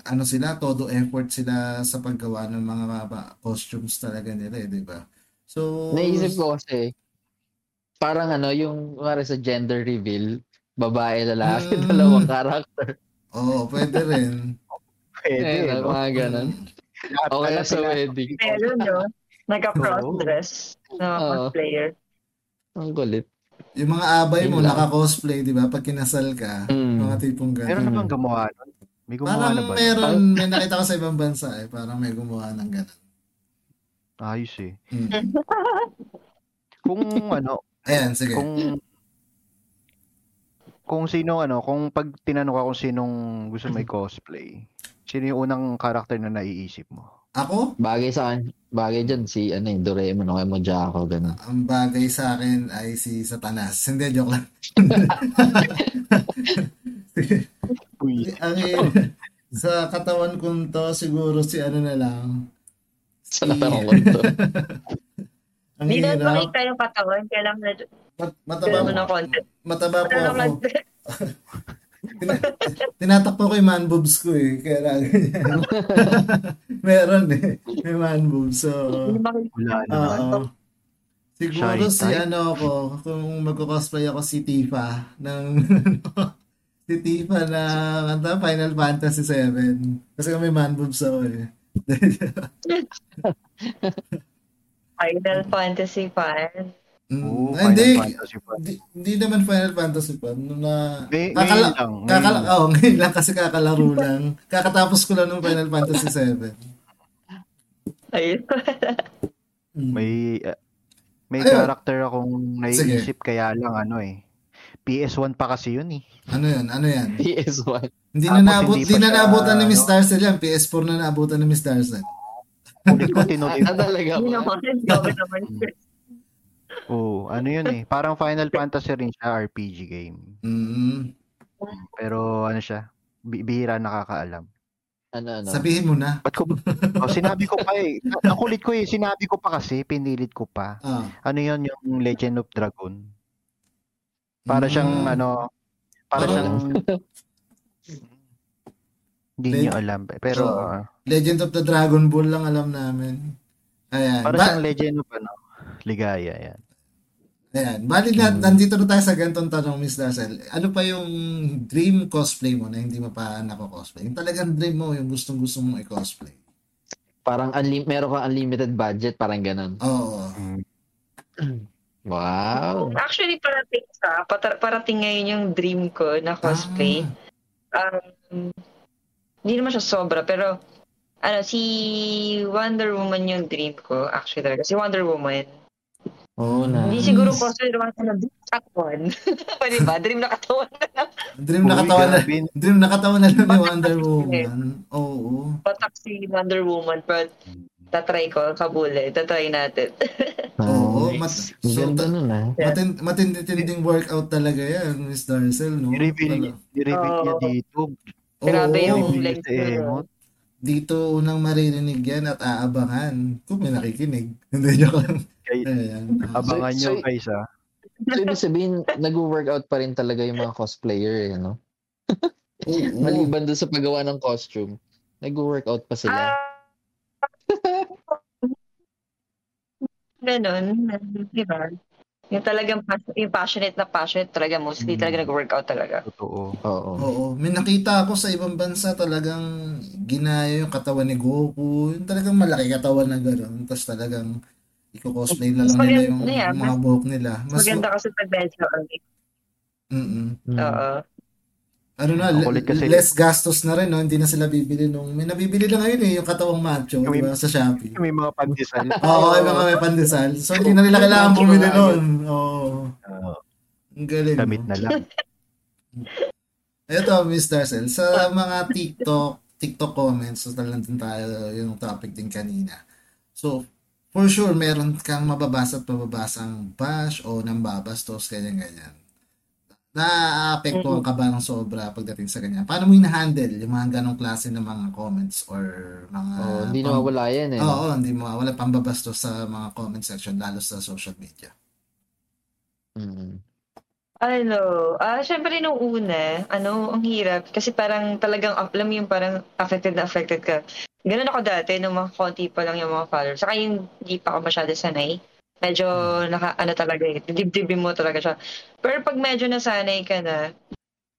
ano sila, todo effort sila sa paggawa ng mga ba- costumes talaga nila eh, di ba? So, naisip ko kasi, parang ano, yung para sa gender reveal, babae, lalaki, Mm. dalawang character. Oo, pwede rin. Pwede, Eh, no? mga ganun. O kaya sa wedding. Meron, no? Nagka-cross-dress na Oo. cosplayer. Ang kulit. Yung mga abay mo, Yun lang. naka-cosplay, di ba? Pag kinasal ka, Mm. mga tipong. Meron na bang gumawa nun? May gumawa Parang na ba? nun? meron, may nakita ko sa ibang bansa eh, parang may gumawa ng gano'n. Ayos eh. Mm. Kung ano, Ayan, sige. kung kung sino ano, kung pag tinanong ka kung sinong gusto mo i-cosplay, sino yung unang character na naiisip mo? Ako, Bagay sa akin, bagay dyan si ano yung Doraemon o kay Mojako, ganun. ang bagay sa akin ay si Satanas. Hindi, joke lang. Uy, ang, sa katawan kong to, siguro si ano na lang. Sa katawan ko to. Ang Hindi na hirap. makita yung katawan, kailangan na Mat- mataba, content. mataba po ako. tinatakpo ko yung man boobs ko eh. Kaya lang ganyan. Meron eh. May man boobs. So, wala naman. Oo. Siguro Shy si type? ano ako, kung magko-cosplay ako si Tifa ng si Tifa na kanta Final Fantasy 7. Kasi kami man boobs ako eh. Final Fantasy fan. Mm, Oo, ah, hindi, hindi, hindi naman Final Fantasy pa. Nung na, Ngay- kakala, ngayon lang, ngayon kakala, lang. oh, ngayon lang kasi kakalaro lang. Kakatapos ko lang ng Final Fantasy 7. Ayun. Mm. May uh, may Ayun. character akong naiisip kaya lang ano eh. PS1 pa kasi yun eh. Ano yan? Ano yan? PS1. Hindi Tapos na naabot, hindi hindi na naabutan ni Miss ano? Darcel yan. PS4 na naabutan ni Miss Darcel. Ulit ko tinuloy Ah, talaga Hindi naman. Grabe naman. Oo, ano yun eh. Parang Final Fantasy rin siya, RPG game. Mm. Pero ano siya, bi- bihira nakakaalam. Ano, ano? Sabihin mo na. Ba't ko, oh, sinabi ko pa eh. Ang kulit ko eh, sinabi ko pa kasi, pinilit ko pa. Ah. Ano yun, yung Legend of Dragon. Para Mm. siyang ano, para Parang- siyang hindi Leg- niyo alam. Pero Oo. ah, Legend of the Dragon Ball lang alam namin. Ayan. para Ba- siyang Legend of ano, Ligaya yan. Ayan. Bali na, nandito na tayo sa ganitong tanong, Miss Darcel. Ano pa yung dream cosplay mo na hindi mo pa nako-cosplay? Yung talagang dream mo, yung gustong gusto mong i-cosplay. Parang unlim meron kang unlimited budget, parang ganun. Oo. Mm. Wow. Actually, parating sa, pata- parating ngayon yung dream ko na cosplay. Ah, Um, hindi naman siya sobra, pero ano, si Wonder Woman yung dream ko, actually talaga. Si Wonder Woman. Oo na. Hindi Nice. siguro cosplay naman ko na katawan. Pwede ba? Dream na katawan na lang. dream na katawan na, dream na katawan na lang ni Wonder. Woman. Oo. Patak si Wonder Woman, but tatry ko, kabuli. Tatry natin. Oo, Nice. mat- so, ta- nun ah. Matin, matindi-tinding workout talaga yan, Miss Darcel, no? I-reveal, i-reveal niya dito. Grabe yung emot. Dito unang maririnig yan at aabangan kung may nakikinig. Hindi joke lang. Kay, Ayan. Abangan So- nyo so- guys ah. So, ibig sabihin, nag-workout pa rin talaga yung mga cosplayer, eh, no? oo. Maliban doon sa paggawa ng costume, nag-workout pa sila. Ah, Ganon. Di ba? Yung talagang yung passionate na passionate talaga, mostly Mm. talaga nag-workout talaga. Totoo. Oo. Oo. May nakita ako sa ibang bansa talagang ginaya yung katawan ni Goku. Yung talagang malaki katawan na gano'n. Tapos talagang iko-cosplay na lang Mas nila yung yan. mga buhok nila. Mas, Maganda kasi pag medyo, Mm-mm. Mm. oo. Ano na, kulit kasi- less gastos na rin, no? Hindi na sila bibili nung... May nabibili na ngayon eh, yung katawang macho, Yung di ba, sa Shopee. May mga pandesal. Oo, may mga may pandesal. So, hindi na nila kailangan bumili nun. Oo. Oo. Ang galing. damit na lang. Ito, Miss Darcel, sa mga TikTok, TikTok comments, so talagang din tayo yung topic din kanina. So, for sure, meron kang mababasa at mababasang bash o nambabastos, ganyan-ganyan. Naaapektuhan ka ba ng sobra pagdating sa ganyan? Paano mo hina-handle yung mga ganong klase ng mga comments or mga... Oo, hindi pam- nawawala yan eh. Oo, hindi mo wala pambabastos sa mga comment section, lalo sa social media. Mm. Ano, ah, syempre nung una, ano, ang hirap. Kasi parang talagang, alam mo yung parang affected na affected ka. Ganun ako dati, nung mga konti pa lang yung mga followers. Saka yung hindi pa ako masyado sanay. Medyo, naka, ano talaga eh, dibdibin mo talaga siya. Pero pag medyo nasanay ka na,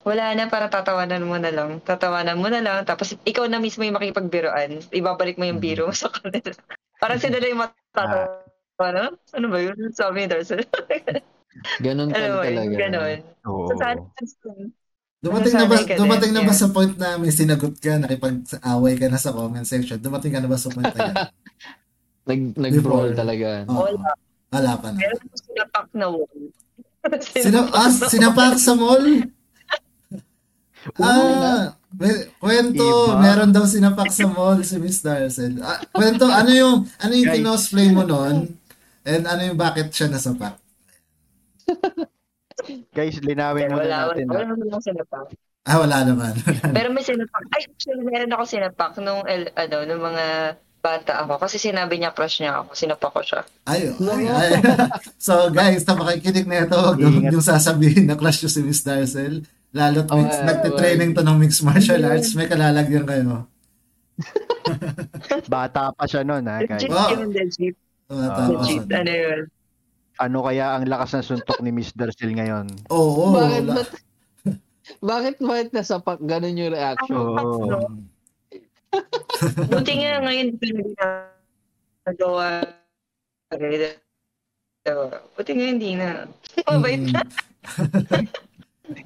wala na, para tatawanan mo na lang. Tatawanan mo na lang, tapos ikaw na mismo yung makipagbiroan. Ibabalik mo yung biro mo sa kanila. Parang sila na yung matatawa. Ano? Ano ba yun? Sabi ni Darcel. Ganun Ano talaga. Ganon. Oo. So, sana, Dumating na ba, dumating na ba sa point na may sinagot ka, nakipag-away ka na sa comment section? Dumating ka na ba sa point na yan? Nag, nag-brawl talaga. Oo. Wala. Wala pa na. Meron sinapak na wall. Sina, ah, sinapak sa mall? Ah, may, kwento, Iba. meron daw sinapak sa mall si Miss Darcel. Ah, kwento, ano yung, ano yung kinosplay mo noon? And ano yung bakit siya nasapak? Guys, linawin muna wala, natin. wala, wala naman sinapak. Ah, wala naman. Pero may sinapak. Ay, actually, meron ako sinapak nung, ano, nung mga bata ako. Kasi sinabi niya crush niya ako. Sinapak ko siya. ay, ay, ay. so guys, na makikinig na ito, huwag yung, sasabihin na crush nyo si Miss Darcel. Lalo't mix, Oh, nagtitraining to ng mixed martial arts, may kalalagyan kayo. Bata pa siya noon ha, guys. Legit Wow. yun, legit. Uh, Ah. Legit. Ano yun? Ano kaya ang lakas ng suntok ni Miss Darcel ngayon? Oo. bakit, wala. ba't, bakit, bakit nasapak? Ganun yung reaction. Oo. Buti nga ngayon, hindi na nagawa. Buti nga hindi na. Mabait na.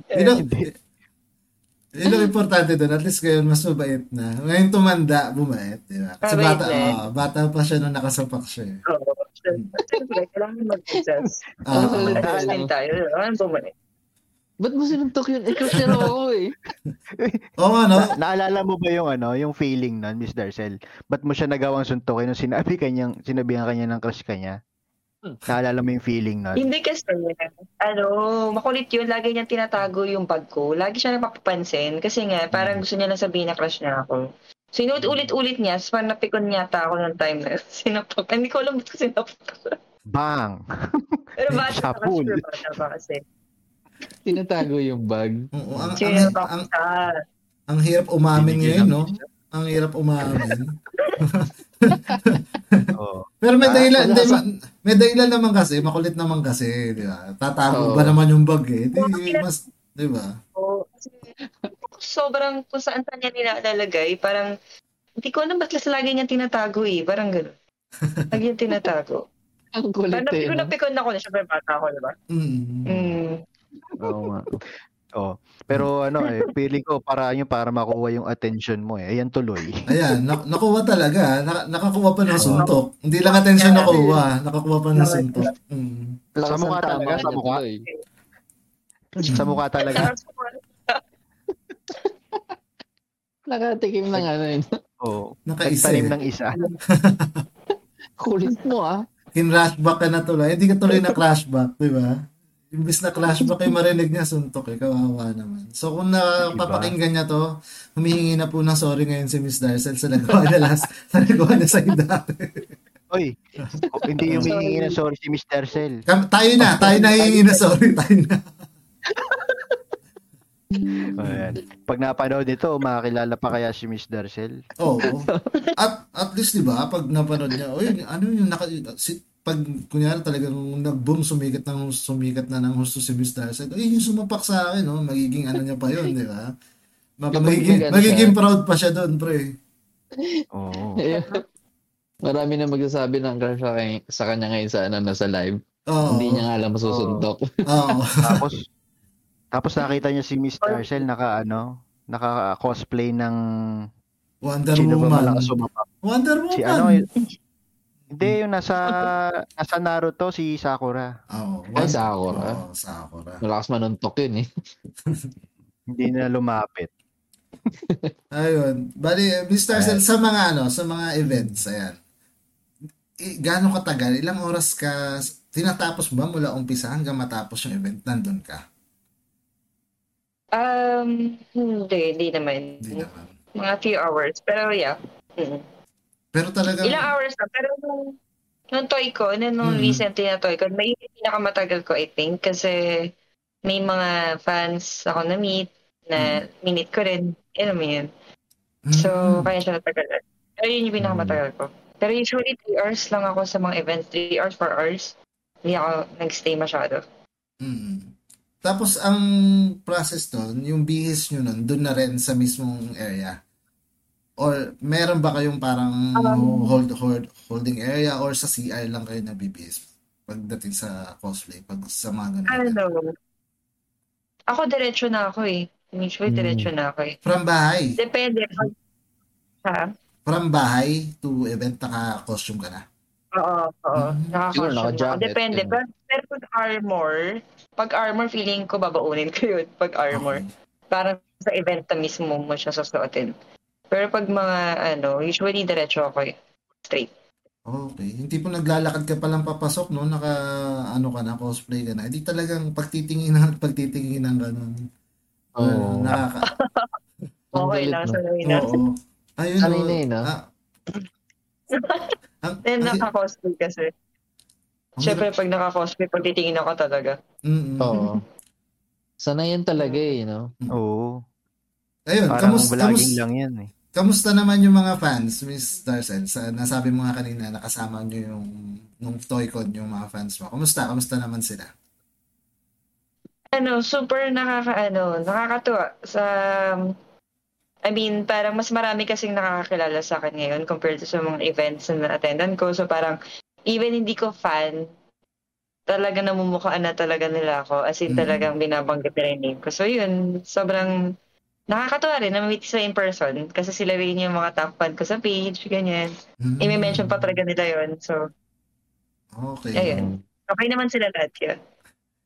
Yun ang, yun ang importante doon. At least ngayon, mas mabait na. Ngayon tumanda, bumait. Di ba? Kasi Mabait bata, na. oh, bata pa siya nung nakasapak siya. eh. Oo. Siyempre, kailangan mag-adjust. Ah, Ano ah. Adjust din tayo. Ano bumalik? Ba't mo sinuntok yun? Ikaw siya raw ako eh. Oo nga, no? Naalala mo ba yung ano, yung feeling nun, Miss Darcel? Ba't mo siya nagawang suntokin nung sinabi kanyang, sinabihan kanya ng crush ka niya? Naalala mo yung feeling nun? Hindi kasi, ano, makulit yun. Lagi niyang tinatago yung bag ko. Lagi siya napapansin. Kasi nga, parang gusto niya lang sabihin na crush niya ako. So, inulit-ulit niya. So, parang napikon yata ako ng time na sinapak. Hindi ko alam ba't ko sinapak. Bang! Pero bata Sa pa pool. kasi. Bata pa kasi. Tinatago yung bag. Oo, ang, ang, ang, siya. ang hirap umamin ngayon, ng no? Ang hirap umamin. Oo. Pero may Ah, dahilan, hindi, sa- ma- may dahilan naman kasi, makulit naman kasi, di ba? Tatago Oo. ba naman yung bag eh? Di, mas, di ba? Kasi, sobrang kung saan saan niya nilalagay, parang, hindi ko alam ba't kasi lagi niya tinatago eh. Parang gano'n. Lagi niya tinatago. Ang kulit Parang eh. napikon no? na pikon ako na syempre bata ako, di ba? Mm. Mm. Oo nga. Oh. Pero ano eh, feeling ko para yun para makuha yung attention mo eh. Ayan tuloy. Ayan, nak- nakuha talaga. Nak- nakakuha pa ng suntok. Hindi lang attention nakuha. Nakakuha pa ng suntok. Mm. Sa mukha talaga, sa mukha. Sa mukha talaga. Nakatikim ng ano yun. Oo. Nakaisa Nagtanim eh. ng isa. Kulit mo ah. Kin-flashback ka na tuloy. Hindi ka tuloy na flashback, di ba? Imbis na flashback ay marinig niya suntok eh. Kawawa naman. So kung napapakinggan niya to, humihingi na po ng sorry ngayon si Miss Darcel sa nagawa niya last, sa nagawa niya sa dati. Oy, oh, hindi yung hihingi na sorry si Mr. Cell. Kam- tayo na, tayo na hihingi na sorry, tayo na. Ayan. Pag napanood nito, makakilala pa kaya si Miss Darcel? Oo. At at least 'di ba, pag napanood niya, oy, ano yung naka si, pag kunyari talagang nag-boom sumikat ng sumikat na ng husto si Miss Darcel, ay yung sumapak sa akin, no? magiging ano niya pa yun, di ba? Magiging, magiging siya. proud pa siya doon, pre. Oo. Marami na magsasabi ng crush sa, kanya ngayon sa ano na sa live. Oo. Hindi niya nga alam masusuntok. Oo. Tapos, tapos nakita niya si Miss Darcel naka ano, naka cosplay ng Wonder sino ba Woman. malakas sumapak? Wonder Woman. Si ano, yun- hindi yung nasa nasa Naruto si Sakura. Oo. Ay, Sakura. Oo, Sakura. Malakas manuntok yun eh. Hindi na lumapit. Ayun. Bali, Miss Darcel, sa mga ano, sa mga events, ayan. I, gaano katagal? Ilang oras ka tinatapos ba mula umpisa hanggang matapos yung event? Nandun ka? Um, hindi, hindi naman. Hindi naman. Mga few hours. Pero yeah. Mm. Pero talagang Ilang hours na. Pero nung, nung toy ko, nung, nung Mm. recently na toy ko, may pinakamatagal ko, I think. Kasi may mga fans ako na-meet na minute ko rin. Alam mo yun. So, Mm. kaya siya natagal. Pero yun yung pinakamatagal ko. Pero usually, 3 hours lang ako sa mga events. 3 hours, 4 hours. Hindi ako nag-stay masyado. Mm. Tapos ang process doon, yung bihis nyo nun, doon na rin sa mismong area. Or meron ba kayong parang Um, hold, hold holding area or sa CR lang kayo nabibihis pagdating sa cosplay, pag sa mga ganun event? Ano? Ako, diretso na ako eh. Usually, Mm. diretso na ako eh. From bahay, Depende. Ha? from bahay to event, naka-costume ka na. Oo, oo. Mm. Nakaka-costume Siguro naka-jacket, Depende. ganun. Pero, pero pag armor, pag armor, feeling ko babaunin ko yun. Pag armor. Okay. Parang sa event na mismo mo siya susuotin. Pero pag mga, ano, usually diretso ako eh. Straight. Okay. Hindi po naglalakad ka palang papasok, no? Naka, ano ka na, cosplay ka na. Hindi talagang pagtitingin ng pagtitingin ng ganun. Oo. Uh, nakaka... Ang Okay galit, lang no? sa na. Oo. Ayun, Sanay no? na yun, ah. Ah. Then, naka-cosplay kasi. Siyempre, pag naka-cosplay, pag titingin ako talaga. Mm-mm. Oo. Sanay yan talaga eh, no? Oo. Ayun, Parang kamusta, vlogging kamusta, lang yan eh. kamusta naman yung mga fans, Miss Darcel? Sa, nasabi mo nga kanina, nakasama nyo yung nung Toycon yung mga fans mo. Kamusta? Kamusta naman sila? ano, super nakaka, ano, nakakatuwa sa, I mean, parang mas marami kasing nakakakilala sa akin ngayon compared to sa mga events na na-attendan ko. So parang, even hindi ko fan, talaga namumukhaan na talaga nila ako. As in, Mhm. talagang binabanggit nila yung name ko. So yun, sobrang nakakatuwa rin na meet sila in person. Kasi sila rin yung mga top fan ko sa page, ganyan. Mm. I-mention pa talaga nila yun. So, Okay. ayun. Okay naman sila lahat yun.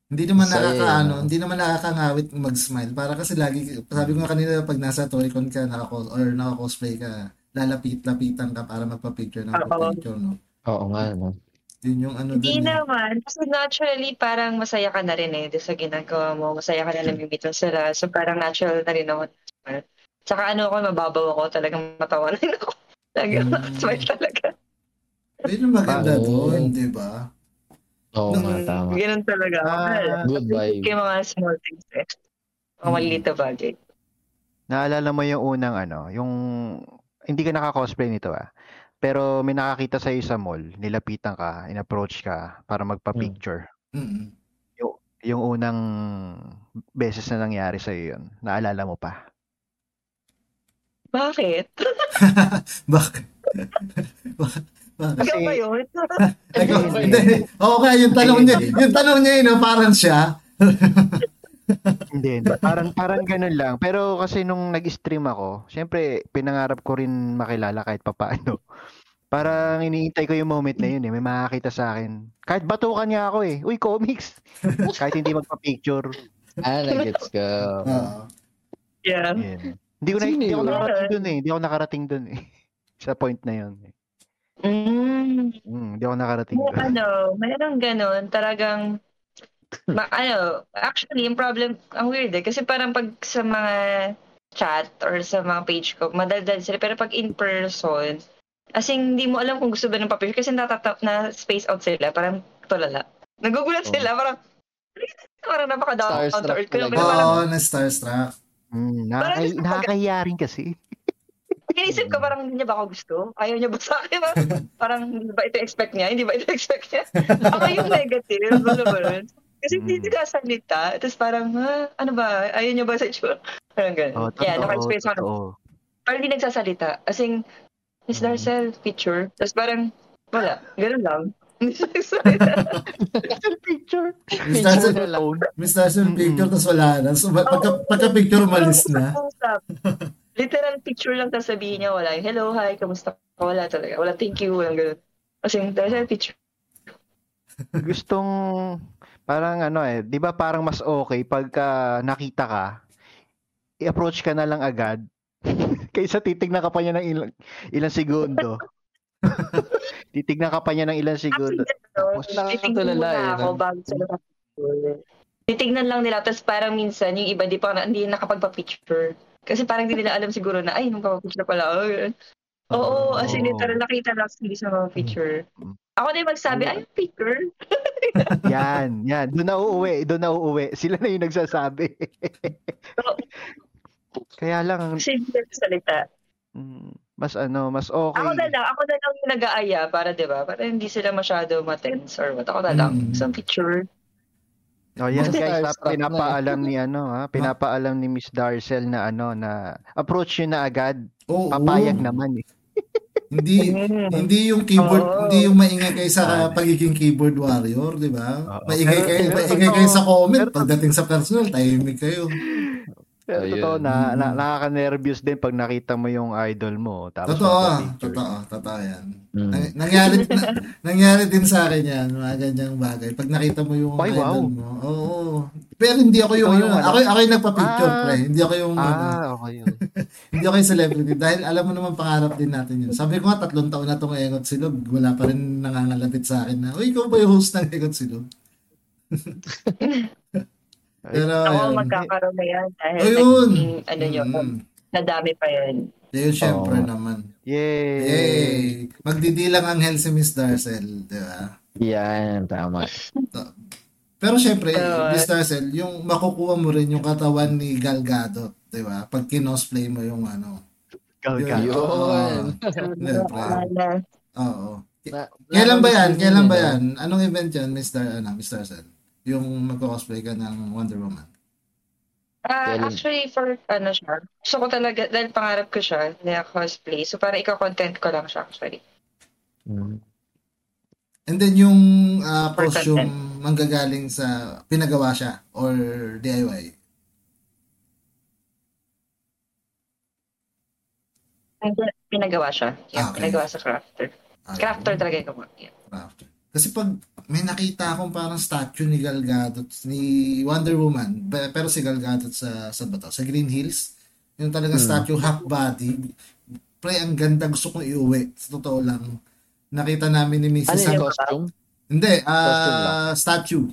Hindi naman Saya, nakakaano, no? hindi naman nakakangawit mag-smile. Para kasi lagi, sabi ko nga kanina, pag nasa Toycon ka, naka or naka-cosplay ka, lalapit-lapitan ka para magpa-picture ng Oo. picture, no? Oo nga, no? Yun yung ano Hindi eh. naman. Kasi naturally, parang masaya ka na rin eh. Sa ginagawa mo. Masaya ka na namimit mo sila. So parang natural na rin ako. Tsaka ano ako, mababaw ako. Talagang matawa na rin ako. Talagang Mm. smile talaga. Yun yung maganda Oo. doon, di ba? Oo nga, Mm, tama. Ganun talaga. Ah, Good vibe. Kaya mga small things eh. Mga Mm. maliliit na bagay. Naalala mo yung unang ano, yung hindi ka naka-cosplay nito ah. Pero may nakakita sa sa mall, nilapitan ka, in-approach ka para magpa-picture. Mm. Yung unang beses na nangyari sa yun, naalala mo pa? Bakit? Bakit? Bakit? Ikaw ba yun? Ikaw, hindi. Oo nga, yung tanong niya, yung tanong niya yun, no, parang siya. Hindi, parang parang ganun lang. Pero kasi nung nag-stream ako, syempre pinangarap ko rin makilala kahit papaano. Parang iniintay ko yung moment na yun eh. May makakita sa akin. Kahit batukan niya ako eh. Uy, comics! kahit hindi magpa-picture. Ah, nag-gets ko. Yeah. Yan. Hindi ko na, hindi ako nakarating dun eh. Hindi ako nakarating dun eh. sa point na yun. eh. Mm. Mm, hindi ako nakarating dun. ano, mayroong ganun, talagang, ma, ano, actually, yung problem, ang weird eh, kasi parang pag sa mga chat or sa mga page ko, madaldal sila, pero pag in person, as in, hindi mo alam kung gusto ba ng papel kasi natatap na space out sila, parang tulala. Nagugulat Oh. sila, parang, parang napaka-down to Starstruck earth ko Oo, na starstruck. Mm, nakaka- nakakahiya rin kasi. Inisip ko parang hindi niya ba ako gusto? Ayaw niya ba sa akin? Parang, parang hindi ba ito expect niya? Hindi ba ito expect niya? Ako yung negative. Ano ba yun? Kasi hindi Mm. sila salita. Tapos parang, ha, ano ba? Ayaw niya ba sa itsura? Parang ganun. Oh, yeah, totoo, naka-experience ako. Parang hindi nagsasalita. As in, Miss Mm. Darcel, picture. Tapos parang, wala. Ganun lang. Nagsasalita. picture. Miss Darcel, Picture. Miss Darcel, picture, tapos wala na. So, pagka, pagka-picture, umalis na. Literal picture lang tapos sabihin niya wala. yung, Hello, hi, kamusta ka? Wala talaga. Wala thank you. Walang ganun. As in, Darcel, picture. Gustong parang ano eh, 'di ba parang mas okay pagka nakita ka, i-approach ka na lang agad kaysa titignan ka pa niya ng ilang, ilang segundo. titignan ka pa niya ng ilang segundo. Tapos, nakakatulala muna eh, ako no? bago sila mag-picture. Titignan lang nila, tapos parang minsan yung iba di pa hindi nakapagpa-picture. Kasi parang hindi nila alam siguro na, ay, nung picture pala. Oh. Oo, as in, literal nakita lang sila sa mga picture. Mm. Ako na yung magsabi, ay, picture. yan, yan. Doon na uuwi, doon na uuwi. Sila na yung nagsasabi. Kaya lang Kasi hindi salita. mm, mas ano, mas okay. Ako na lang, ako na lang yung nag-aaya para, di ba? Para hindi sila masyado matense or what. Ako na lang, Mm. isang picture. Oh, yan guys, na eh. pinapaalam ni ano ha, pinapaalam ni Miss Darcel na ano na approach yun na agad. Oo. Papayag naman eh. Hindi, Mm. hindi yung keyboard, Oo. hindi yung maingay kayo sa pagiging keyboard warrior, di ba? Oo. Maingay kayo, maingay kayo sa comment. Pagdating sa personal, tahimik kayo. Pero Ayun. totoo na, na nakaka-nervous din pag nakita mo yung idol mo. Tapos Totoo, totoo, totoo yan. Mm. Nang- nangyari, na, nangyari din sa akin yan, mga ganyang bagay. Pag nakita mo yung Ay, idol wow. mo, oo. Pero hindi ako yung, yung ano, ano? ako, ako yung nagpa-picture, Ah. pre. Hindi ako yung, ano, Ah, okay yun. hindi ako yung celebrity. Dahil alam mo naman, pangarap din natin yun. Sabi ko nga, tatlong taon na itong Engot Silog. Wala pa rin nangangalapit sa akin na, uy, ikaw ba yung host ng Engot Silog? Pero, Ako ayun. magkakaroon na yan dahil Ayun. naging, ano nyo, Mm. nadami pa. Yun, syempre Oo. naman. Yay! Yay! Magdidilang anghel si Miss Darcel, di ba? Yan, tama. Pero syempre, Pero, Miss Darcel, yung makukuha mo rin yung katawan ni Gal Gadot, di ba? Pag kinosplay mo yung ano. Yun. Yun. Siyempre. Wala. Oo. Kailan ba yan? Kailan ba yan? Anong event yan, Miss Dar, ano, Miss Darcel? Yung magko-cosplay ka ng Wonder Woman. Kailan? actually, for ano siya, gusto ko talaga, dahil pangarap ko siya, na cosplay. So, para ikaw-content ko lang siya, actually. Mm. And then yung ah, For costume manggagaling sa pinagawa siya or DIY. Pinagawa siya. Yeah, Ah, okay. pinagawa sa crafter. Ah, Crafter talaga yung gumawa. Yeah. Crafter. Kasi pag may nakita akong parang statue ni Gal Gadot, ni Wonder Woman, pe- pero si Gal Gadot sa, sa bato, sa Green Hills, yung talagang Hmm. statue half body, pre, ang ganda, gusto kong iuwi. Sa totoo lang. Nakita namin ni Ano Mrs. yung Sam- costume? Hindi, Costume ah statue.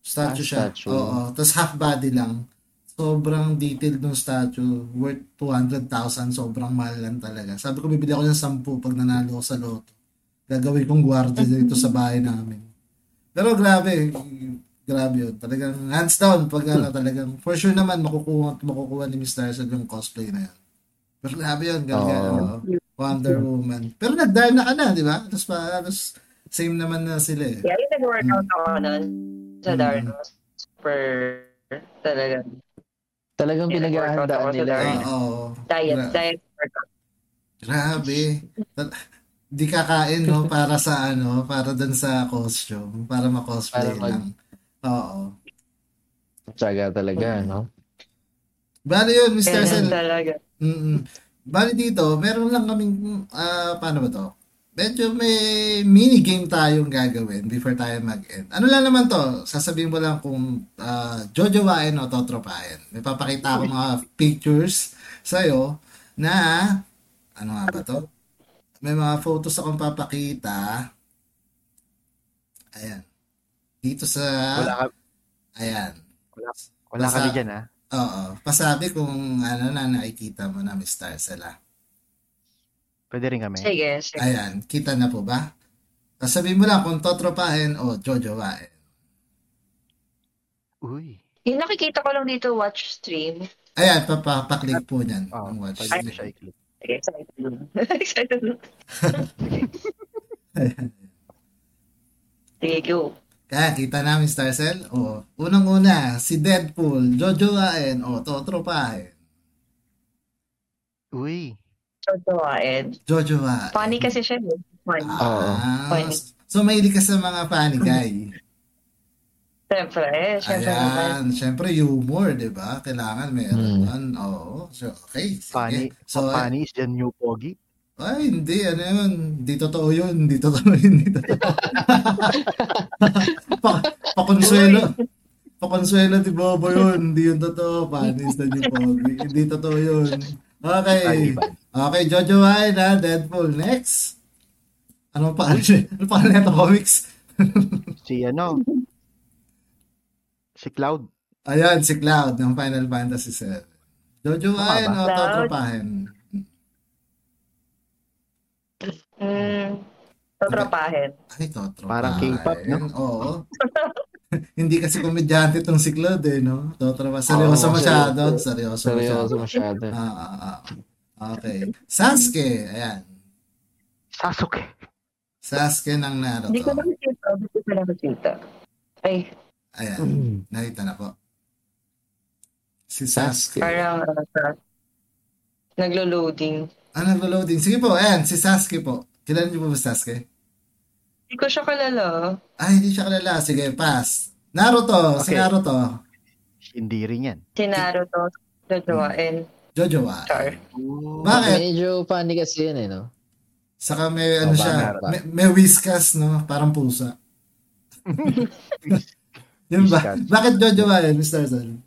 Statue Ah, siya. statue. Oo. Tapos half body lang. Sobrang detailed ng statue. Worth 200,000. Sobrang mahal lang talaga. Sabi ko, bibili ako ng 10 pag nanalo ako sa loto. Gagawin kong gwardiya dito sa bahay namin. Pero grabe. Grabe yun. Talagang hands down. Pag ano, talagang, for sure naman, makukuha, makukuha ni Mr. Darcel yung cosplay na yun. Pero grabe yun. Gaga, Oo. oo. Wonder Woman. Pero nagdarna ka na, di ba? Tapos pa, tapos same naman na sila eh. Yeah, yung nag-workout ako nun sa Mm. Darno. Super, talaga. Talagang pinaghahandaan nila. Oo. eh. oo. Diet, Gra- diet workout. Grabe. Di kakain, no? Para sa ano, para dun sa costume. Para ma-cosplay Para mag- lang. Oo. Tsaga talaga, no? Bali yun, Mr. Ganun Sel. talaga. Mm-mm. Bali dito, meron lang kaming, ah, paano ba to? Medyo may mini game tayong gagawin before tayo mag-end. Ano lang naman to, sasabihin mo lang kung uh, jojowain o totropain. May papakita ako mga pictures sa'yo na, ano nga ba to? May mga photos akong papakita. Ayan. Dito sa, Wala, ka, ayan. wala Basta- kami dyan, ha? Oo. Pasabi kung ano na nakikita mo na Mr. Sela. Pwede rin kami. Sige, sige. Ayan, kita na po ba? Sabihin mo lang kung totropahin o jojowain. Uy. Yung nakikita ko lang dito, watch stream. Ayan, papapaklik po niyan. Oh, ang watch stream. Excited lang. Excited lang. Sige, go. Kaya kita namin Star Cell. O, unang-una, si Deadpool, jojowain o totropahin. Uy. Jojowain. Jojowain. Funny kasi siya. eh. Funny. Oo. Ah, Funny. so mahilig ka sa mga funny guy. Siyempre, eh. Siyempre. Ayan, syempre humor, di ba? Kailangan meron Hmm. yan. Oo. So, okay. Sige. Funny. So, funny is the new pogi. Ay, hindi. Ano yun? Hindi totoo yun. Hindi totoo yun. Hindi totoo. pa, pakonsuelo. Pakonsuelo ni Bobo yun. Hindi yun totoo. Panis na ni Pogi. Hindi totoo yun. Okay. Okay, Jojo Wine ha. Deadpool. Next. Ano pa? Ano pa neto comics? Si ano? Si Cloud. Ayan, si Cloud ng Final Fantasy VII. Jojo Tama Wine ba? o Cloud? totropahin? Mm, totropahin. Ay, totropahin. Parang K-pop, no? Oo. Hindi kasi komedyante tong si Claude eh, no? Totropa. Seryoso Oo, masyado. Seryoso, Seryoso masyado. masyado. Ah, ah, ah. Okay. Sasuke. Ayan. Sasuke. Sasuke ng Naruto. Hindi ko nakikita. Hindi ko nakikita. Ay, Ayan. Mm. Nakita na po. Si Sasuke. Parang ano sa naglo-loading. Ah, naglo-loading. Sige po, ayan. Si Sasuke po. Kilala niyo po ba si Sasuke? Hindi ko siya kalala. Ay, hindi siya kalala. Sige, pass. Naruto. Si Okay. Naruto. Hindi rin yan. Si Naruto, jojowain. Jojo wa. Char. Bakit? Medyo funny kasi yan eh, no? Saka may ano Oh, siya, may, may whiskas, no? Parang pusa. Yun ba? Bakit Jojo wa yun, Mr. Zan?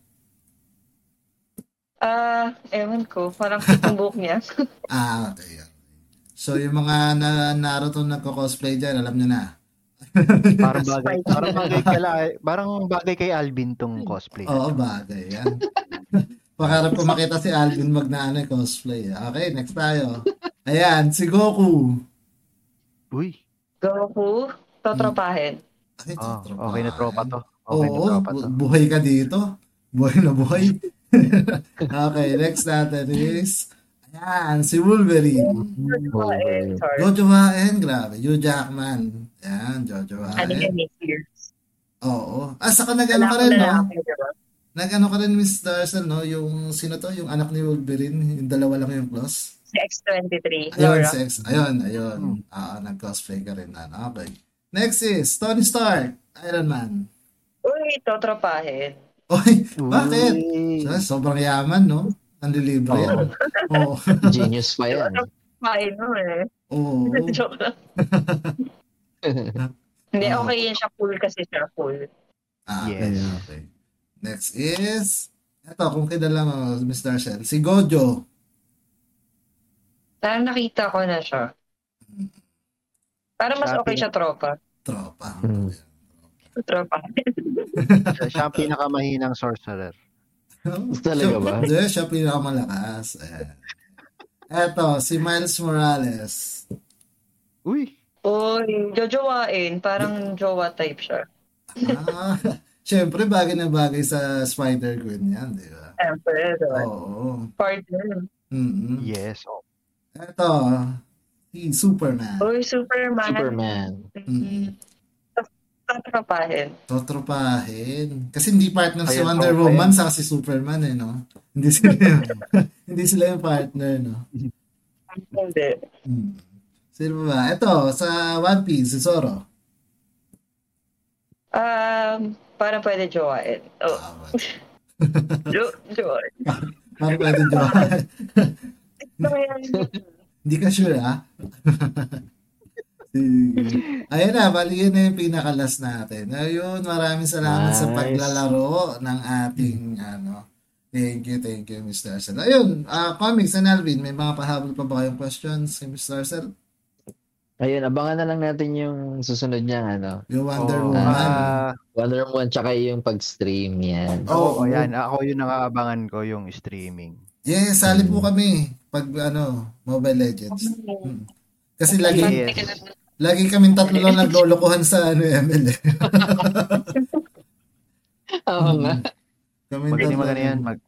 Ah, ewan ko. Parang yung buhok niya. Ah, okay. So, yung mga na, Naruto nagko-cosplay dyan, alam nyo na. Parang bagay, parang bagay kay parang bagay kay Alvin tong cosplay. Oo, bagay yan. Pangarap ko makita si Alvin magnaano cosplay. Okay, next tayo. Ayan, si Goku. Uy. Goku, totropahin. Ay, Oh, okay na tropa to. Okay na Oo, bu- buhay ka dito. Buhay na buhay. okay, next natin is, ayan, si Wolverine. Sorry. Jojo Waen, grabe. Hugh Jackman. Ayan, Jojo Anime Waen. years. Oo. Ah, saka nag-ano ka rin, no? Nag-ano ka rin, Miss Darcel, no? Yung, sino to? Yung anak ni Wolverine. Yung dalawa lang yung close. Si X23. Ayun, Laura. sex. Ayun, ayun. Ah, nag-cosplay ka rin. Ano? Okay. Next is Tony Stark, Iron Man. Uy, totropahin. Oy, bakit? Uy. So, sobrang yaman, no? Nandilibre yan. Oo. Genius pa yan. Pahin mo eh. Oo. Joke lang. Hindi, okay yan siya. Full kasi siya. Full. Ah, okay, Yes. okay. Next is, eto, kung kilala mo, Mr. Shell, si Gojo. Parang nakita ko na siya. Parang mas okay siya tropa. Tropa. Hmm. Tropa. Siya, siya ang pinakamahinang sorcerer. Talaga ba? Hindi, siya pinakamalakas. Ayan. Eto, si Miles Morales. Uy. Uy, jojowain. Parang jowa type siya. Ah, Siyempre, bagay na bagay sa Spider-Gwen yan, di ba? Siyempre, diba? Oo. Partner. mm Yes. Oh. Eto, si Superman. Uy, Superman. Superman. Mm. Tatrapahin. Totropahin. Kasi hindi partner si Wonder tropa Woman sa si Superman eh, no? Hindi sila yung, hindi sila yung partner, no? Hindi. Hmm. Sino ba? Ito, sa One Piece, si Zoro. Um, parang pwede jowain. Oh, Ah, jo jowain. Parang pwede jowain. Hindi ka sure, ha? Ayun na, bali yun na yung pinakalas natin. Ayun, maraming salamat sa Nice. paglalaro ng ating, ano, thank you, thank you, Mr. Arcel. Ayun, ah comics and Alvin, may mga pahabol pa ba kayong questions si Mr. Arcel? Ayun, abangan na lang natin yung susunod niya, ano. Yung Wonder Oo, Woman. ah, Wonder Woman, tsaka yung pag-stream yan. Oo, Oo, yan. Ako yung nakaabangan ko yung streaming. Yes, sali po kami pag ano, Mobile Legends. Mm. Kasi lagi Yes. Lagi kaming tatlo lang naglolokohan sa ano ML. eh. Oo nga. Kami Magaling tatlo. magaling yan. Mag,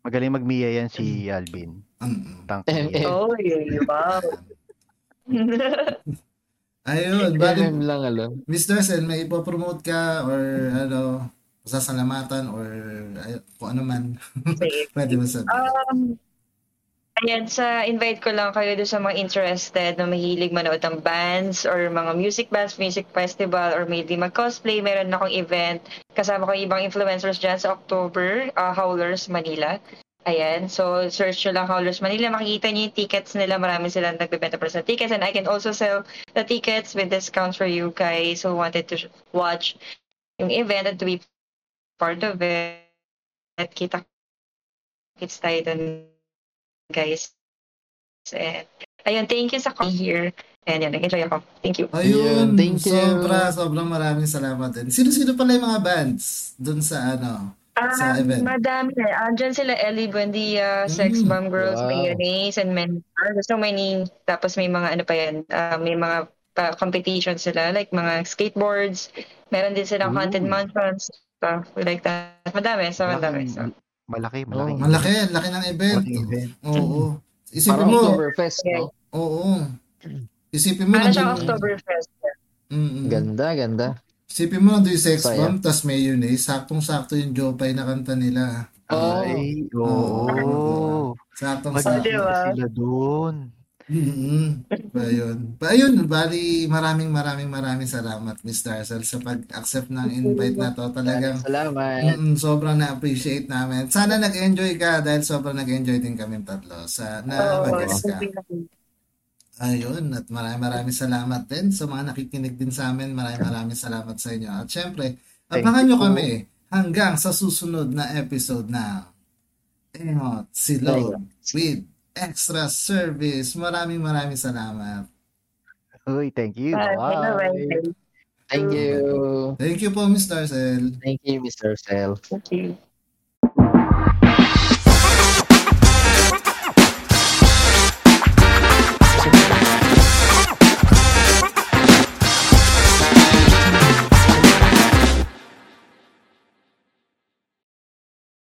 magaling magmiya yan si Alvin. Mm. Tank MM. niya. Oh, wow. Ayun, bali MM lang, alam. Mr. Sen, may ipopromote ka or ano, sasalamatan or ay, kung ano man. Pwede mo sabihin. Um, ayan, sa invite ko lang kayo doon sa mga interested na mahilig manood ng bands or mga music bands, music festival, or maybe mag-cosplay. Meron akong event. Kasama ko ibang influencers dyan sa October, uh, Howlers Manila. Ayan, so search nyo lang Howlers Manila. Makikita nyo yung tickets nila. Marami silang nagbebenta para sa tickets. And I can also sell the tickets with discounts for you guys who wanted to watch yung event and to be part of it. At kita kits tayo dun guys. And, ayun, thank you sa coming here. And yun, nag-enjoy ako. Thank you. Ayun, Ayun, thank you. sobra, sobrang maraming salamat din. Sino-sino pala yung mga bands dun sa ano? Sa Ah, event. madami na. Andyan sila Ellie Buendia, Sex Mm, Bomb Girls, wow. Mayonnaise, and men. There's so many. Tapos may mga ano pa yan, ah, may mga pa competitions sila, like mga skateboards. Meron din silang Ooh. haunted mansions. Stuff like that. Madami, so madami. So, Malaki, malaki. Oh, Malaki, laki ng event. Malaking event. Oo. Isipin Parang mo, Oktoberfest, no? oo. Isipin mo, para siyang Oktoberfest. Mm-mm. Ganda, ganda. Isipin mo, nandun yung sex Saya. bomb, tas mayonnaise, saktong-sakto yung Jopay na kanta nila. Oh. Ay, oo. Saktong-sakto. di ba? Magkikita sila doon. Mm-hmm. Ayun. Pa ayun, bali maraming maraming maraming salamat Mr. Arcel sa pag-accept ng invite na to. Talagang Salamat. mm, sobrang na-appreciate namin. Sana nag-enjoy ka dahil sobrang nag-enjoy din kami tatlo sa na mag-guest ka. Ayun, at maraming maraming salamat din sa mga nakikinig din sa amin. Maraming maraming salamat sa inyo. At syempre, abangan nyo kami hanggang sa susunod na episode na Engot Silog with Extra Service. Maraming maraming salamat. Uy, thank you. Bye. Bye. Bye. Thank you. Thank you po, Mr. Arcel. Thank you, Mr. Self. Thank you.